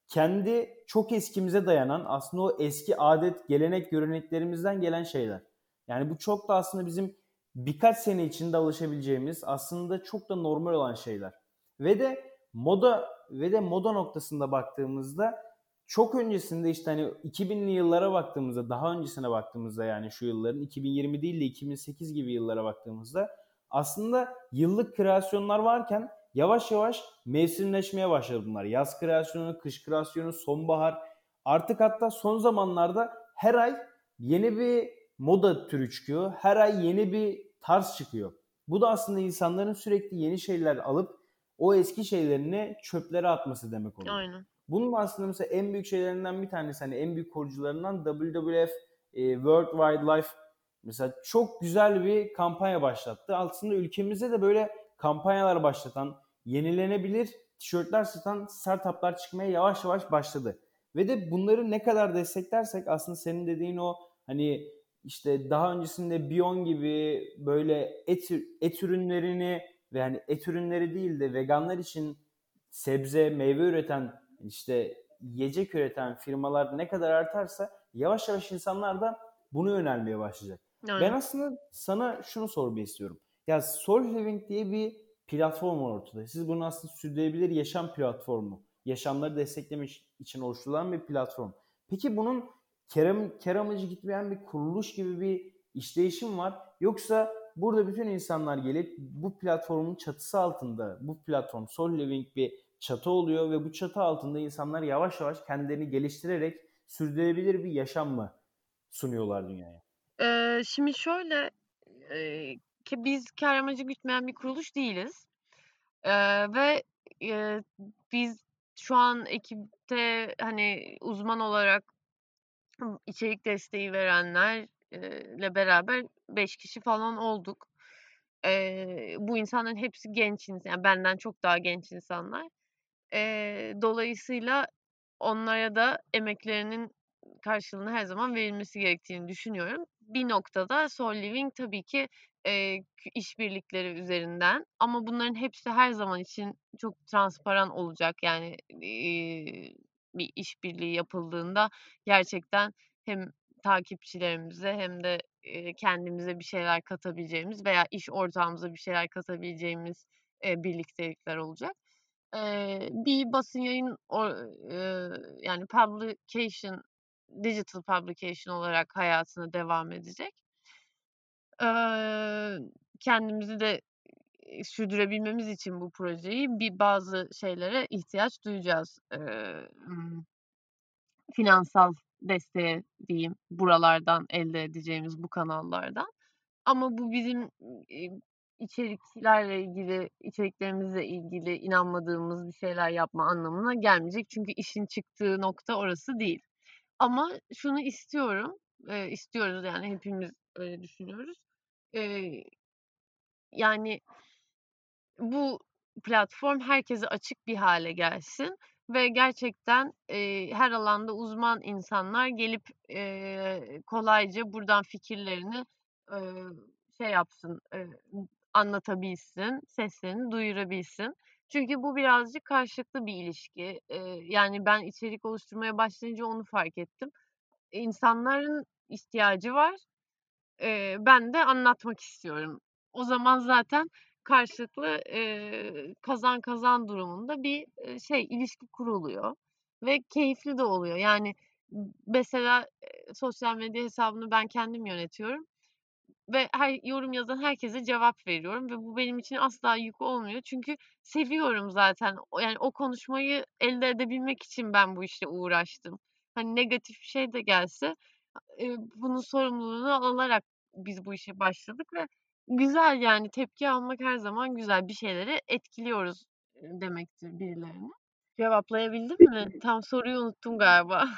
S1: kendi çok eskimize dayanan aslında o eski adet, gelenek, göreneklerimizden gelen şeyler. Yani bu çok da aslında bizim birkaç sene içinde alışabileceğimiz aslında çok da normal olan şeyler. Ve de moda ve de moda noktasında baktığımızda çok öncesinde işte hani 2000'li yıllara baktığımızda daha öncesine baktığımızda yani şu yılların 2020 değil de 2008 gibi yıllara baktığımızda aslında yıllık kreasyonlar varken yavaş yavaş mevsimleşmeye başladı bunlar. Yaz kreasyonu, kış kreasyonu, sonbahar. Artık hatta son zamanlarda her ay yeni bir moda türü çıkıyor. Her ay yeni bir tarz çıkıyor. Bu da aslında insanların sürekli yeni şeyler alıp o eski şeylerini çöplere atması demek oluyor.
S2: Aynen.
S1: Bunun aslında mesela en büyük şeylerinden bir tanesi hani en büyük korucularından WWF e, World Wildlife mesela çok güzel bir kampanya başlattı. Aslında ülkemizde de böyle kampanyalar başlatan, yenilenebilir tişörtler satan startuplar çıkmaya yavaş yavaş başladı. Ve de bunları ne kadar desteklersek aslında senin dediğin o hani işte daha öncesinde Bion gibi böyle et, et ürünlerini ve yani et ürünleri değil de veganlar için sebze, meyve üreten işte yiyecek üreten firmalar ne kadar artarsa yavaş yavaş insanlar da bunu yönelmeye başlayacak.
S2: Aynen.
S1: Ben aslında sana şunu sormayı istiyorum. Ya Soul Living diye bir platform var ortada. Siz bunu aslında sürdürülebilir yaşam platformu. Yaşamları desteklemek için oluşturulan bir platform. Peki bunun kar, kar amacı gitmeyen bir kuruluş gibi bir işleyişim var. Yoksa burada bütün insanlar gelip bu platformun çatısı altında, bu platform Soul Living bir çatı oluyor ve bu çatı altında insanlar yavaş yavaş kendilerini geliştirerek sürdürülebilir bir yaşam mı sunuyorlar dünyaya?
S2: Ee, şimdi şöyle e, ki biz kar amacı gütmeyen bir kuruluş değiliz. Ee, ve e, biz şu an ekipte hani uzman olarak içerik desteği verenlerle beraber 5 kişi falan olduk. Ee, bu insanların hepsi genç insan, yani benden çok daha genç insanlar. Ee, dolayısıyla onlara da emeklerinin karşılığını her zaman verilmesi gerektiğini düşünüyorum. Bir noktada Soul Living tabii ki e, işbirlikleri üzerinden ama bunların hepsi her zaman için çok transparan olacak. Yani e, bir işbirliği yapıldığında gerçekten hem takipçilerimize hem de kendimize bir şeyler katabileceğimiz veya iş ortağımıza bir şeyler katabileceğimiz birliktelikler olacak. Bir basın yayın yani publication digital publication olarak hayatına devam edecek. Kendimizi de sürdürebilmemiz için bu projeyi bir bazı şeylere ihtiyaç duyacağız. Eee, finansal desteğe diyeyim buralardan elde edeceğimiz bu kanallardan. Ama bu bizim içeriklerle ilgili, içeriklerimizle ilgili inanmadığımız bir şeyler yapma anlamına gelmeyecek. Çünkü işin çıktığı nokta orası değil. Ama şunu istiyorum, eee, istiyoruz yani hepimiz öyle düşünüyoruz. Eee, yani bu platform herkese açık bir hale gelsin ve gerçekten, eee, her alanda uzman insanlar gelip, eee, kolayca buradan fikirlerini, eee, şey yapsın, eee, anlatabilsin, seslerini duyurabilsin. Çünkü bu birazcık karşılıklı bir ilişki. Eee, yani ben içerik oluşturmaya başlayınca onu fark ettim. İnsanların ihtiyacı var. Eee, ben de anlatmak istiyorum. O zaman zaten karşılıklı, eee, kazan kazan durumunda bir, eee, şey ilişki kuruluyor. ve keyifli de oluyor. Yani mesela sosyal medya hesabını ben kendim yönetiyorum ve her yorum yazan herkese cevap veriyorum ve bu benim için asla yük olmuyor. Çünkü seviyorum zaten. Yani o konuşmayı elde edebilmek için ben bu işle uğraştım. Hani negatif bir şey de gelse bunun sorumluluğunu alarak biz bu işe başladık ve güzel yani tepki almak her zaman güzel. Bir şeyleri etkiliyoruz demektir birilerini. Cevaplayabildim mi? Tam soruyu unuttum galiba.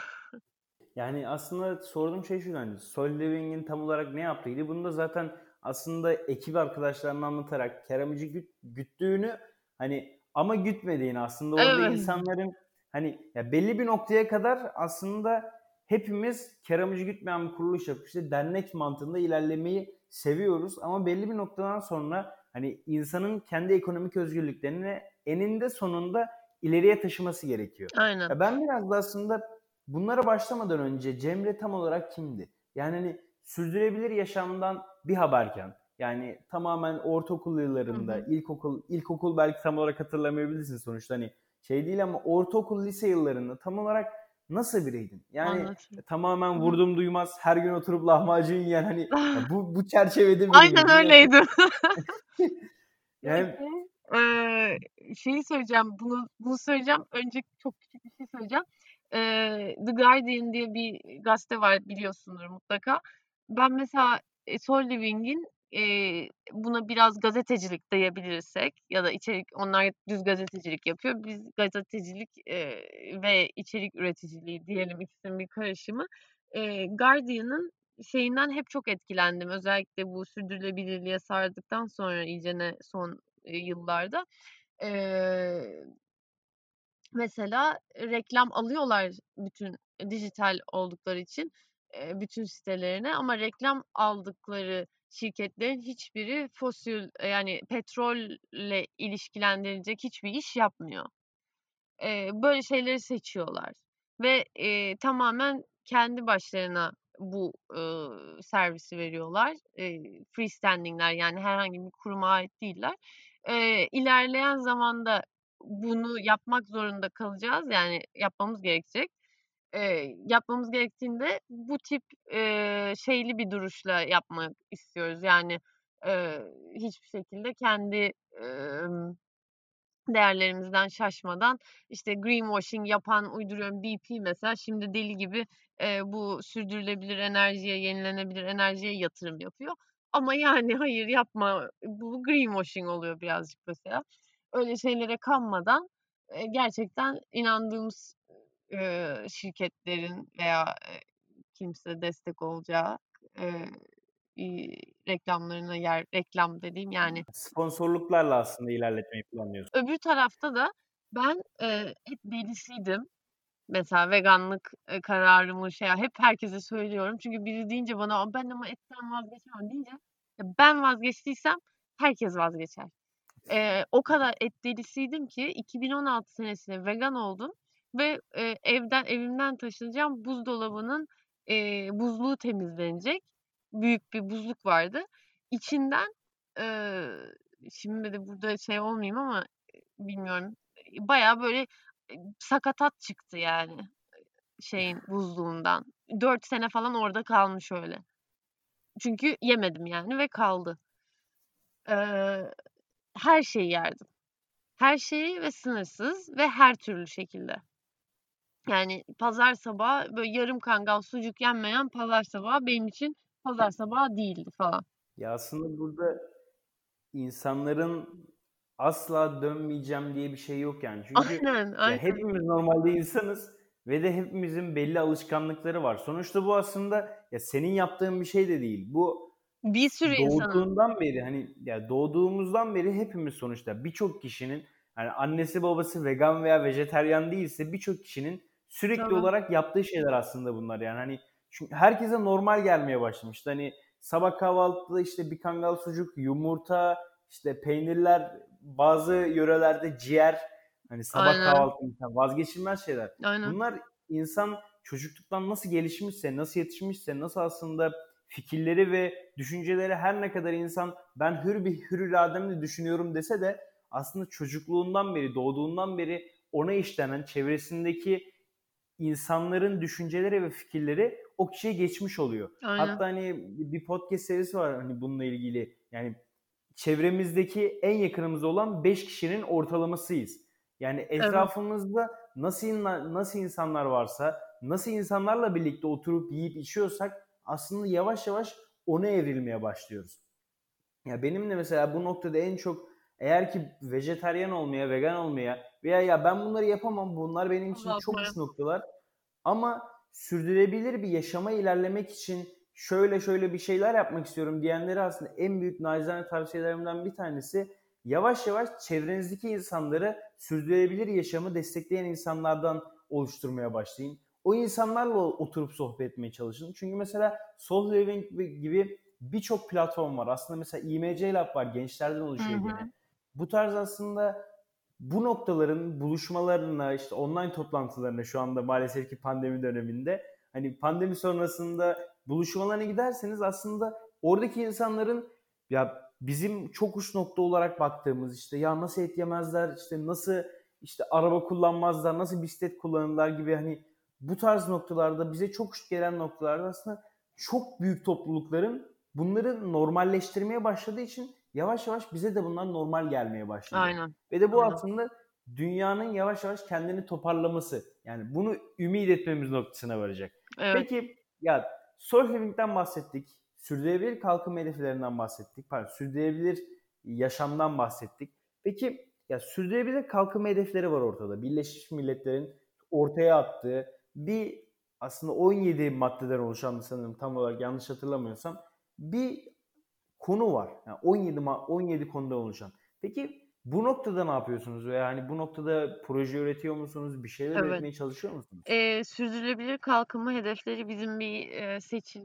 S1: Yani aslında sorduğum şey şu hani Soul Living'in tam olarak ne yaptığıydı. Bunu da zaten aslında ekip arkadaşlarına anlatarak keramıcı güt, güttüğünü hani ama gütmediğini aslında orada evet. insanların hani ya belli bir noktaya kadar aslında hepimiz keramıcı gütmeyen bir kuruluş yapıp işte dernek mantığında ilerlemeyi seviyoruz ama belli bir noktadan sonra hani insanın kendi ekonomik özgürlüklerini eninde sonunda ileriye taşıması gerekiyor.
S2: Aynen.
S1: Ya ben biraz da aslında bunlara başlamadan önce Cemre tam olarak kimdi? Yani hani sürdürülebilir yaşamdan bir haberken yani tamamen ortaokul yıllarında, hı hı. ilkokul, ilkokul belki tam olarak hatırlamayabilirsin sonuçta hani şey değil ama ortaokul, lise yıllarında tam olarak nasıl biriydin? Yani Anladım. tamamen vurdum duymaz her gün oturup lahmacun yiyen hani bu bu çerçevede
S2: bir Aynen öyleydim. yani ee, şeyi söyleyeceğim bunu bunu söyleyeceğim önce çok küçük bir şey söyleyeceğim Eee, The Guardian diye bir gazete var biliyorsundur mutlaka. Ben mesela, eee, Soul Living'in, eee, buna biraz gazetecilik diyebilirsek ya da içerik onlar düz gazetecilik yapıyor. Biz gazetecilik, eee, ve içerik üreticiliği diyelim ikisinin bir karışımı. Eee, Guardian'ın şeyinden hep çok etkilendim. Özellikle bu sürdürülebilirliğe sardıktan sonra iyicene son, eee, yıllarda. Eee Mesela reklam alıyorlar bütün dijital oldukları için, eee, bütün sitelerine ama reklam aldıkları şirketlerin hiçbiri fosil, yani petrolle ilişkilendirilecek hiçbir iş yapmıyor. Eee, böyle şeyleri seçiyorlar ve, eee, tamamen kendi başlarına bu, ııı, servisi veriyorlar. Eee, freestanding'ler yani herhangi bir kuruma ait değiller. Eee, ilerleyen zamanda bunu yapmak zorunda kalacağız. Yani yapmamız gerekecek. Eee, yapmamız gerektiğinde bu tip, eee, şeyli bir duruşla yapmak istiyoruz. Yani, eee, hiçbir şekilde kendi, emm, değerlerimizden şaşmadan, işte, greenwashing yapan, uyduruyorum BP mesela şimdi deli gibi, eee, bu sürdürülebilir enerjiye, yenilenebilir enerjiye yatırım yapıyor. Ama yani hayır yapma, bu greenwashing oluyor birazcık mesela öyle şeylere kanmadan gerçekten inandığımız eee, şirketlerin veya eee, kimse destek olacağı eee, iii, reklamlarına yer reklam dediğim yani
S1: Sponsorluklarla aslında ilerletmeyi planlıyorsun.
S2: Öbür tarafta da ben, eee, et delisiydim. Mesela veganlık, eee, kararımı şey hep herkese söylüyorum. Çünkü biri deyince bana ben ama etten vazgeçemem deyince ben vazgeçtiysem herkes vazgeçer. Eee, o kadar et delisiydim ki 2016 senesinde vegan oldum ve, eee, evden evimden taşınacağım. Buzdolabının, eee, buzluğu temizlenecek. Büyük bir buzluk vardı. İçinden, eee, şimdi de burada şey olmayayım ama, bilmiyorum, bayağı böyle, sakatat çıktı yani, şeyin buzluğundan. 4 sene falan orada kalmış öyle. Çünkü yemedim yani ve kaldı. Eee her şeyi yerdim. Her şeyi ve sınırsız ve her türlü şekilde. Yani pazar sabahı böyle yarım kangal sucuk yenmeyen pazar sabahı benim için pazar sabahı değildi falan.
S1: Ya aslında burada insanların asla dönmeyeceğim diye bir şey yok yani. Çünkü
S2: aynen, aynen.
S1: Ya hepimiz normalde insanız ve de hepimizin belli alışkanlıkları var. Sonuçta bu aslında ya senin yaptığın bir şey de değil. Bu
S2: bir sürü insanın.
S1: Doğduğundan beri hani ya doğduğumuzdan beri hepimiz sonuçta birçok kişinin hani annesi babası vegan veya vejeteryan değilse birçok kişinin sürekli Tabii. olarak yaptığı şeyler aslında bunlar yani hani çünkü herkese normal gelmeye başlamıştı. Hani sabah kahvaltıda işte bir kangal sucuk, yumurta, işte peynirler, bazı yörelerde ciğer hani sabah Aynen. kahvaltında vazgeçilmez şeyler.
S2: Aynen.
S1: Bunlar insan çocukluktan nasıl gelişmişse, nasıl yetişmişse, nasıl aslında fikirleri ve düşünceleri her ne kadar insan ben hür bir hür irademle düşünüyorum dese de aslında çocukluğundan beri, doğduğundan beri ona işlenen çevresindeki insanların düşünceleri ve fikirleri o kişiye geçmiş oluyor.
S2: Aynen.
S1: Hatta hani bir podcast serisi var hani bununla ilgili. Yani çevremizdeki en yakınımız olan 5 kişinin ortalamasıyız. Yani etrafımızda evet. nasıl nasıl insanlar varsa, nasıl insanlarla birlikte oturup yiyip içiyorsak aslında yavaş yavaş ona evrilmeye başlıyoruz. Ya benim de mesela bu noktada en çok eğer ki vejeteryan olmaya, vegan olmaya veya ya ben bunları yapamam, bunlar benim için çok uç noktalar ama sürdürülebilir bir yaşama ilerlemek için şöyle şöyle bir şeyler yapmak istiyorum diyenleri aslında en büyük nacizane tavsiyelerimden bir tanesi yavaş yavaş çevrenizdeki insanları sürdürülebilir yaşamı destekleyen insanlardan oluşturmaya başlayın. O insanlarla oturup sohbet etmeye çalışın. Çünkü mesela Soul Living gibi birçok platform var. Aslında mesela IMC Lab var. Gençlerden oluşuyor gene. Bu tarz aslında bu noktaların buluşmalarına işte online toplantılarına şu anda maalesef ki pandemi döneminde hani pandemi sonrasında buluşmalarına giderseniz aslında oradaki insanların ya bizim çok uç nokta olarak baktığımız işte ya nasıl et yemezler işte nasıl işte araba kullanmazlar nasıl bisiklet kullanırlar gibi hani bu tarz noktalarda bize çok uç gelen noktalarda aslında çok büyük toplulukların bunları normalleştirmeye başladığı için yavaş yavaş bize de bunlar normal gelmeye başladı.
S2: Aynen.
S1: Ve de bu
S2: Aynen.
S1: aslında dünyanın yavaş yavaş kendini toparlaması. Yani bunu ümit etmemiz noktasına varacak. Evet. Peki ya Soul Living'den bahsettik. Sürdürülebilir kalkınma hedeflerinden bahsettik. Pardon, sürdürülebilir yaşamdan bahsettik. Peki ya sürdürülebilir kalkınma hedefleri var ortada. Birleşmiş Milletler'in ortaya attığı bir aslında 17 maddeden oluşan sanırım tam olarak yanlış hatırlamıyorsam bir konu var. Yani 17 17 konuda oluşan. Peki bu noktada ne yapıyorsunuz? Veya hani bu noktada proje üretiyor musunuz? Bir şeyler evet. üretmeye çalışıyor musunuz?
S2: Ee, sürdürülebilir kalkınma hedefleri bizim bir e, seçil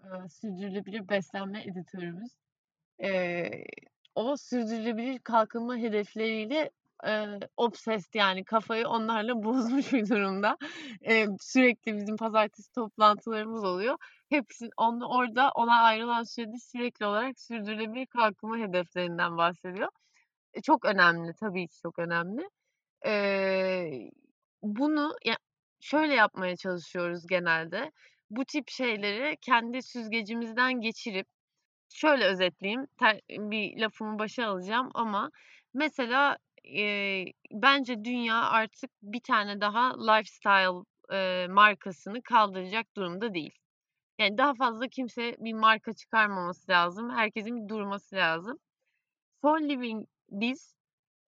S2: e, sürdürülebilir beslenme editörümüz. E, o sürdürülebilir kalkınma hedefleriyle e, obsessed yani kafayı onlarla bozmuş bir durumda. E, sürekli bizim pazartesi toplantılarımız oluyor. Hepsi onu orada ona ayrılan sürede sürekli olarak sürdürülebilir kalkınma hedeflerinden bahsediyor. E, çok önemli tabii ki çok önemli. E, bunu ya şöyle yapmaya çalışıyoruz genelde. Bu tip şeyleri kendi süzgecimizden geçirip şöyle özetleyeyim. Ter, bir lafımı başa alacağım ama mesela e, bence dünya artık bir tane daha lifestyle e, markasını kaldıracak durumda değil. Yani daha fazla kimse bir marka çıkarmaması lazım. Herkesin bir durması lazım. For Living biz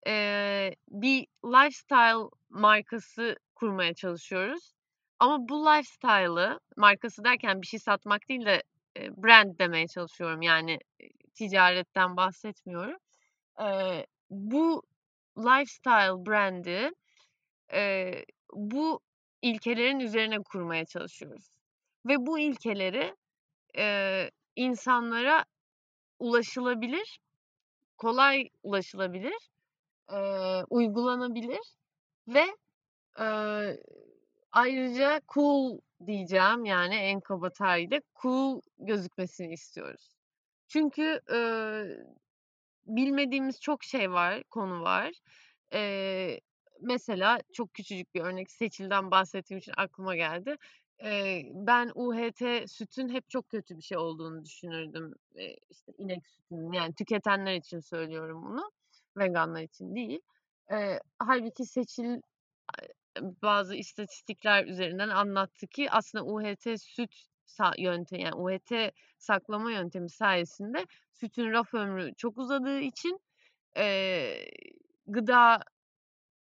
S2: e, bir lifestyle markası kurmaya çalışıyoruz. Ama bu lifestyle'ı markası derken bir şey satmak değil de e, brand demeye çalışıyorum. Yani ticaretten bahsetmiyorum. E, bu lifestyle brand'i e, bu ilkelerin üzerine kurmaya çalışıyoruz. Ve bu ilkeleri e, insanlara ulaşılabilir, kolay ulaşılabilir, e, uygulanabilir ve e, ayrıca cool diyeceğim yani en kaba tabirle cool gözükmesini istiyoruz. Çünkü e, bilmediğimiz çok şey var, konu var. Eee, mesela çok küçücük bir örnek, Seçil'den bahsettiğim için aklıma geldi. Eee, ben UHT sütün hep çok kötü bir şey olduğunu düşünürdüm. Eee, işte inek sütünün, yani tüketenler için söylüyorum bunu, veganlar için değil. Eee, hâlbuki Seçil bazı istatistikler üzerinden anlattı ki aslında UHT süt yöntemi yani UHT saklama yöntemi sayesinde sütün raf ömrü çok uzadığı için eee, gıda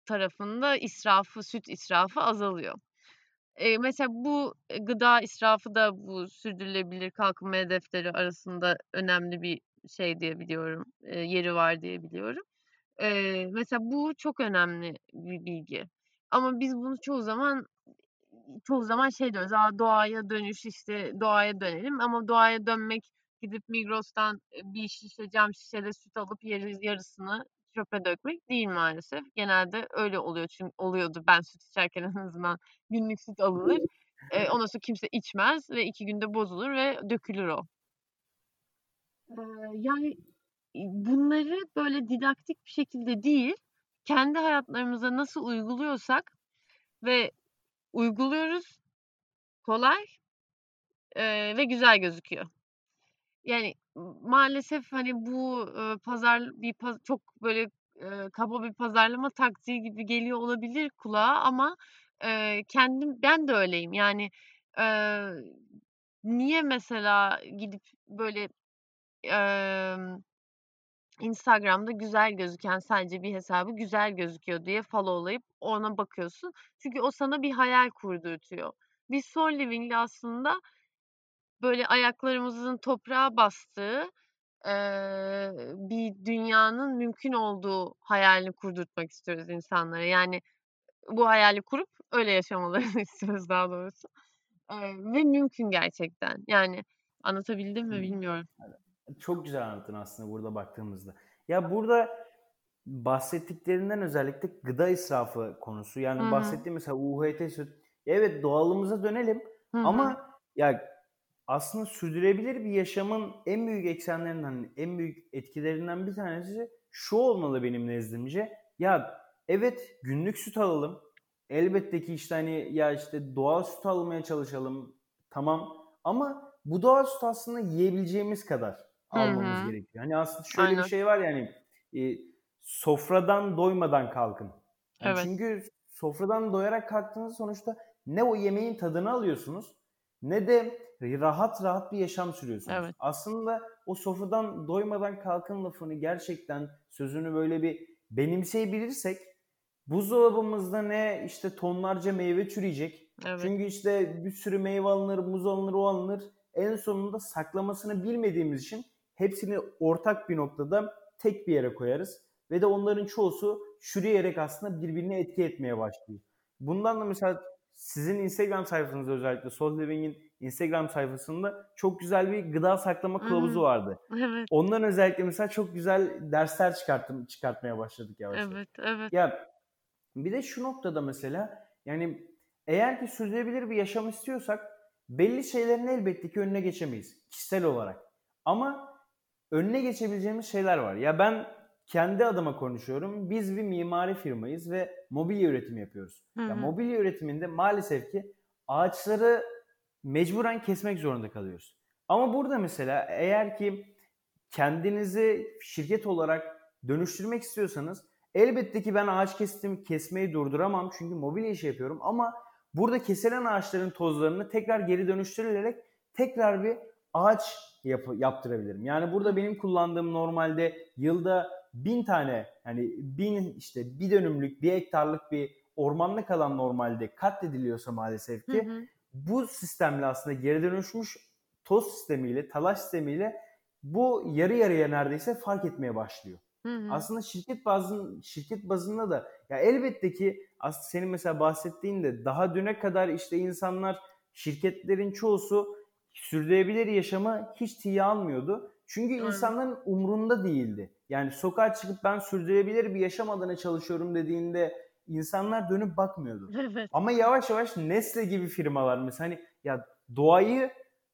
S2: tarafında israfı, süt israfı azalıyor. Eee, mesela bu gıda israfı da bu sürdürülebilir kalkınma hedefleri arasında önemli bir şey diye biliyorum, eee, yeri var diye biliyorum. Eee, mesela bu çok önemli bir bilgi. Ama biz bunu çoğu zaman çoğu zaman şey diyoruz, "A, doğaya dönüş, işte, doğaya dönelim." Ama doğaya dönmek gidip Migros'tan, bir şişe, cam şişede süt alıp yarı yarısını çöpe dökmek değil maalesef. Genelde öyle oluyor çünkü oluyordu ben süt içerken en azından. Günlük süt alınır, eee, ondan sonra kimse içmez ve 2 günde bozulur ve dökülür o. Eee, yani, bunları böyle didaktik bir şekilde değil, kendi hayatlarımıza nasıl uyguluyorsak ve uyguluyoruz. Kolay, eee, ve güzel gözüküyor. Yani, maalesef, hani, bu, ııı, pazar bir çok böyle, eee, kaba bir pazarlama taktiği gibi geliyor olabilir kulağa ama, eee, kendim ben de öyleyim. Yani, eee, niye mesela gidip böyle, emm, Instagram'da güzel gözüken sadece bir hesabı güzel gözüküyor diye follow'layıp ona bakıyorsun. Çünkü o sana bir hayal kurdurtuyor. Biz Soul Living'le aslında böyle ayaklarımızın toprağa bastığı, eee, bir dünyanın mümkün olduğu hayalini kurdurtmak istiyoruz insanlara. Yani, bu hayali kurup öyle yaşamalarını istiyoruz daha doğrusu. Eee, ve mümkün gerçekten. Yani, anlatabildim mi bilmiyorum.
S1: Evet. Çok güzel anlattın aslında burada baktığımızda. Ya, burada bahsettiklerinden özellikle gıda israfı konusu. Yani
S2: hı.
S1: bahsettiğin mesela UHT süt. Evet, doğalımıza dönelim
S2: Hı hı.
S1: ama ya, aslında sürdürülebilir bir yaşamın en büyük eksenlerinden, en büyük etkilerinden bir tanesi şu olmalı benim nezdimce. Ya, evet, günlük süt alalım. Elbette ki, işte, hani, ya, işte, doğal süt almaya çalışalım. Tamam ama bu doğal süt aslında yiyebileceğimiz kadar almamız
S2: hı.
S1: gerekiyor. Hani, aslında şöyle bir
S2: Aynen.
S1: şey var ya, hani, eee, sofradan doymadan kalkın. Yani,
S2: Evet.
S1: çünkü sofradan doyarak kalktığınızda sonuçta ne o yemeğin tadını alıyorsunuz ne de rahat rahat bir yaşam sürüyorsunuz.
S2: Evet.
S1: Aslında o sofradan doymadan kalkın lafını gerçekten sözünü böyle bir benimseyebilirsek buzdolabımızda ne işte tonlarca meyve çürüyecek.
S2: Evet.
S1: Çünkü işte bir sürü meyve alınır, muz alınır, o alınır. En sonunda saklamasını bilmediğimiz için hepsini ortak bir noktada tek bir yere koyarız. Ve de onların çoğusu çürüyerek aslında birbirine etki etmeye başlıyor. Bundan da mesela sizin Instagram sayfanızda özellikle Soul Living'in Instagram sayfasında çok güzel bir gıda saklama kılavuzu vardı.
S2: Evet.
S1: Ondan özellikle mesela çok güzel dersler çıkarttım çıkartmaya başladık yavaş yavaş.
S2: Evet, evet.
S1: Ya bir de şu noktada mesela yani eğer ki sürdürülebilir bir yaşam istiyorsak belli şeylerin elbette ki önüne geçemeyiz kişisel olarak. Ama önüne geçebileceğimiz şeyler var. Ya ben kendi adıma konuşuyorum. Biz bir mimari firmayız ve mobilya üretimi yapıyoruz.
S2: Hı
S1: Ya
S2: hı.
S1: mobilya üretiminde maalesef ki ağaçları mecburen kesmek zorunda kalıyoruz. Ama burada mesela eğer ki kendinizi şirket olarak dönüştürmek istiyorsanız elbette ki ben ağaç kestim, kesmeyi durduramam çünkü mobilya işi yapıyorum ama burada kesilen ağaçların tozlarını tekrar geri dönüştürülerek tekrar bir ağaç yapı, yaptırabilirim. Yani burada benim kullandığım normalde yılda bin tane yani bin işte bir dönümlük bir hektarlık bir ormanlık alan normalde katlediliyorsa maalesef
S2: Hı
S1: ki
S2: hı.
S1: bu sistemle aslında geri dönüşmüş toz sistemiyle, talaş sistemiyle bu yarı yarıya neredeyse fark etmeye başlıyor.
S2: Hı hı.
S1: Aslında şirket bazın şirket bazında da ya elbette ki aslında senin mesela bahsettiğinde daha düne kadar işte insanlar şirketlerin çoğusu sürdürülebilir yaşamı hiç tiye almıyordu. Çünkü
S2: Aynen.
S1: insanların umrunda değildi. Yani sokağa çıkıp ben sürdürülebilir bir yaşam adına çalışıyorum dediğinde insanlar dönüp bakmıyordu.
S2: Evet.
S1: Ama yavaş yavaş Nestle gibi firmalar mesela hani ya doğayı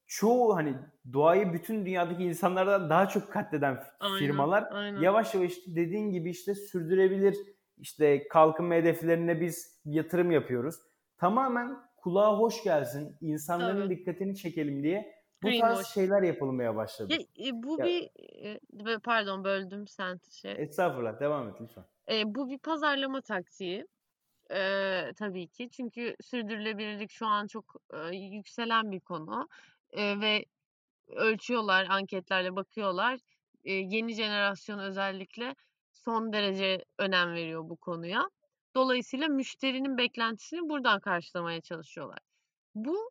S1: çoğu hani doğayı bütün dünyadaki insanlardan daha çok katleden
S2: Aynen,
S1: firmalar
S2: aynen.
S1: yavaş yavaş işte dediğin gibi işte sürdürebilir işte kalkınma hedeflerine biz yatırım yapıyoruz. Tamamen kulağa hoş gelsin, insanların
S2: Tabii.
S1: dikkatini çekelim diye bu tarz
S2: Greenwash.
S1: şeyler yapılmaya başladı.
S2: Ya, e, bu
S1: Ya,
S2: bir, b pardon böldüm sen şey.
S1: estağfurullah devam et lütfen.
S2: Eee, bu bir pazarlama taktiği. Eee, tabii ki. Çünkü sürdürülebilirlik şu an çok, eee, yükselen bir konu, eee, ve ölçüyorlar, anketlerle bakıyorlar. Eee, yeni jenerasyon özellikle son derece önem veriyor bu konuya. Dolayısıyla müşterinin beklentisini buradan karşılamaya çalışıyorlar. Bu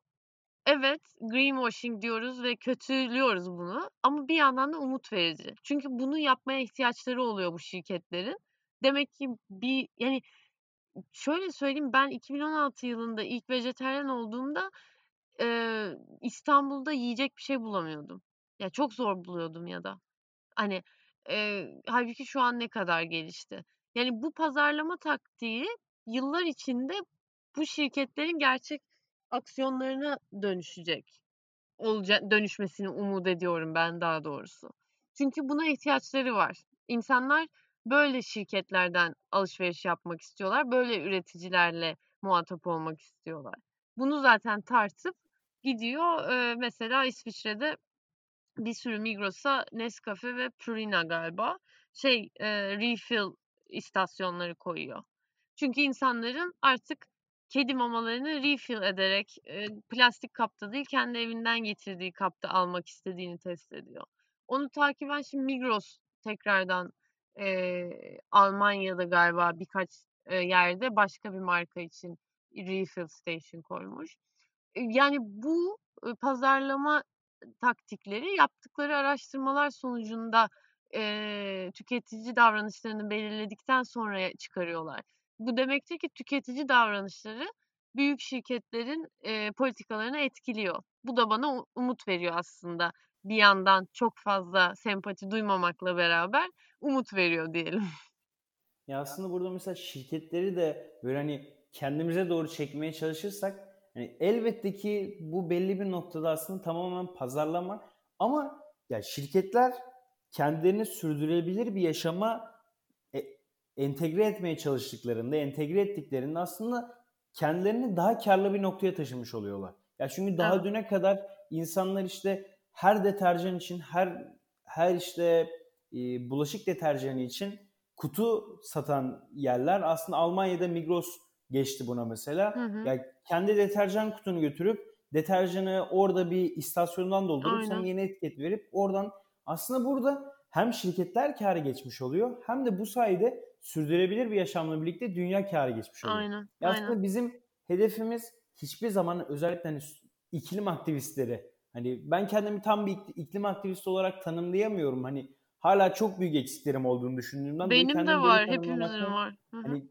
S2: evet, greenwashing diyoruz ve kötülüyoruz bunu ama bir yandan da umut verici. Çünkü bunu yapmaya ihtiyaçları oluyor bu şirketlerin. Demek ki bir yani şöyle söyleyeyim, ben 2016 yılında ilk vejetaryen olduğumda, eee, İstanbul'da yiyecek bir şey bulamıyordum. Ya, çok zor buluyordum ya da. Hani, eee, hâlbuki şu an ne kadar gelişti. Yani bu pazarlama taktiği yıllar içinde bu şirketlerin gerçek aksiyonlarına dönüşecek. Olca dönüşmesini umut ediyorum ben daha doğrusu. Çünkü buna ihtiyaçları var. İnsanlar böyle şirketlerden alışveriş yapmak istiyorlar. Böyle üreticilerle muhatap olmak istiyorlar. Bunu zaten tartıp gidiyor e, mesela İsviçre'de bir sürü Migros'a Nescafe ve Purina galiba şey e, refill istasyonları koyuyor. Çünkü insanların artık kedi mamalarını refill ederek e, plastik kapta değil kendi evinden getirdiği kapta almak istediğini test ediyor. Onu takiben şimdi Migros tekrardan e, Almanya'da galiba birkaç e, yerde başka bir marka için refill station koymuş. E, yani bu e, pazarlama taktikleri yaptıkları araştırmalar sonucunda e, tüketici davranışlarını belirledikten sonra çıkarıyorlar. Bu demektir ki tüketici davranışları büyük şirketlerin e, politikalarını etkiliyor. Bu da bana umut veriyor aslında. Bir yandan çok fazla sempati duymamakla beraber umut veriyor diyelim.
S1: Ya aslında burada mesela şirketleri de böyle hani kendimize doğru çekmeye çalışırsak yani elbette ki bu belli bir noktada aslında tamamen pazarlama ama ya şirketler kendilerini sürdürülebilir bir yaşama e, entegre etmeye çalıştıklarında, entegre ettiklerinde aslında kendilerini daha karlı bir noktaya taşımış oluyorlar. Ya çünkü daha evet. düne kadar insanlar işte her deterjan için, her her işte e, bulaşık deterjanı için kutu satan yerler aslında Almanya'da Migros geçti buna mesela. Hı hı. Yani kendi deterjan kutunu götürüp deterjanı orada bir istasyondan doldurup Aynen. sana yeni etiket verip oradan aslında burada hem şirketler kârı geçmiş oluyor hem de bu sayede sürdürülebilir bir yaşamla birlikte dünya kârı geçmiş oluyor.
S2: Aynen.
S1: Ya aslında Aynen. bizim hedefimiz hiçbir zaman özellikle hani iklim aktivistleri hani ben kendimi tam bir iklim aktivisti olarak tanımlayamıyorum. Hani hala çok büyük eksiklerim olduğunu düşündüğümden
S2: Benim de var, hepimizin var.
S1: Hı-hı. Hani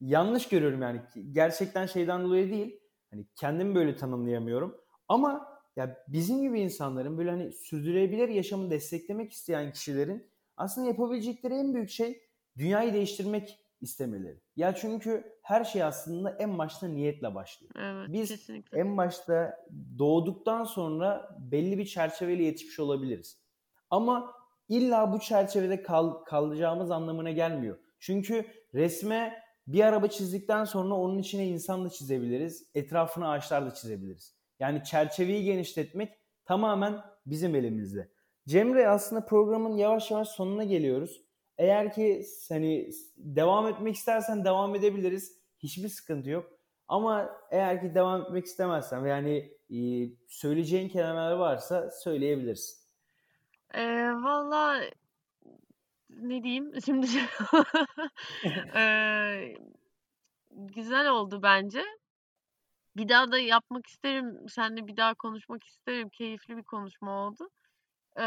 S1: yanlış görüyorum yani. Gerçekten şeyden dolayı değil. Hani kendimi böyle tanımlayamıyorum. Ama ya bizim gibi insanların böyle hani sürdürülebilir yaşamı desteklemek isteyen kişilerin aslında yapabilecekleri en büyük şey dünyayı değiştirmek istemeleri. Ya çünkü her şey aslında en başta niyetle başlıyor.
S2: Evet,
S1: Biz
S2: kesinlikle.
S1: en başta doğduktan sonra belli bir çerçeveyle yetişmiş olabiliriz. Ama illa bu çerçevede kal, kalacağımız anlamına gelmiyor. Çünkü resme bir araba çizdikten sonra onun içine insan da çizebiliriz. Etrafına ağaçlar da çizebiliriz. Yani çerçeveyi genişletmek tamamen bizim elimizde. Cemre aslında programın yavaş yavaş sonuna geliyoruz. Eğer ki hani devam etmek istersen devam edebiliriz. Hiçbir sıkıntı yok. Ama eğer ki devam etmek istemezsen yani e, söyleyeceğin kelimeler varsa söyleyebilirsin.
S2: E, Valla ne diyeyim şimdi e, güzel oldu bence. Bir daha da yapmak isterim. Seninle bir daha konuşmak isterim. Keyifli bir konuşma oldu. Eee,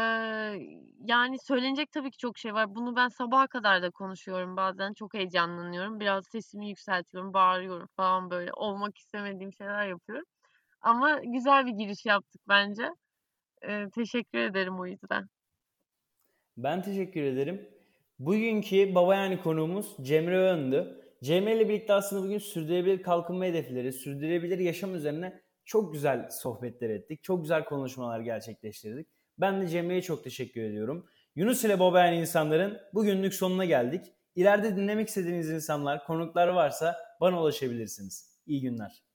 S2: yani söylenecek tabii ki çok şey var. Bunu ben sabaha kadar da konuşuyorum bazen. Çok heyecanlanıyorum. Biraz sesimi yükseltiyorum, bağırıyorum falan böyle. Olmak istemediğim şeyler yapıyorum. Ama güzel bir giriş yaptık bence. Eee, teşekkür ederim o yüzden.
S1: Ben teşekkür ederim. Bugünkü baba yani konuğumuz Cemre Öndü. Cemre ile birlikte aslında bugün sürdürülebilir kalkınma hedefleri, sürdürülebilir yaşam üzerine çok güzel sohbetler ettik. Çok güzel konuşmalar gerçekleştirdik. Ben de Cemre'ye çok teşekkür ediyorum. Yunus ile Bobayan insanların bugünlük sonuna geldik. İleride dinlemek istediğiniz insanlar, konuklar varsa bana ulaşabilirsiniz. İyi günler.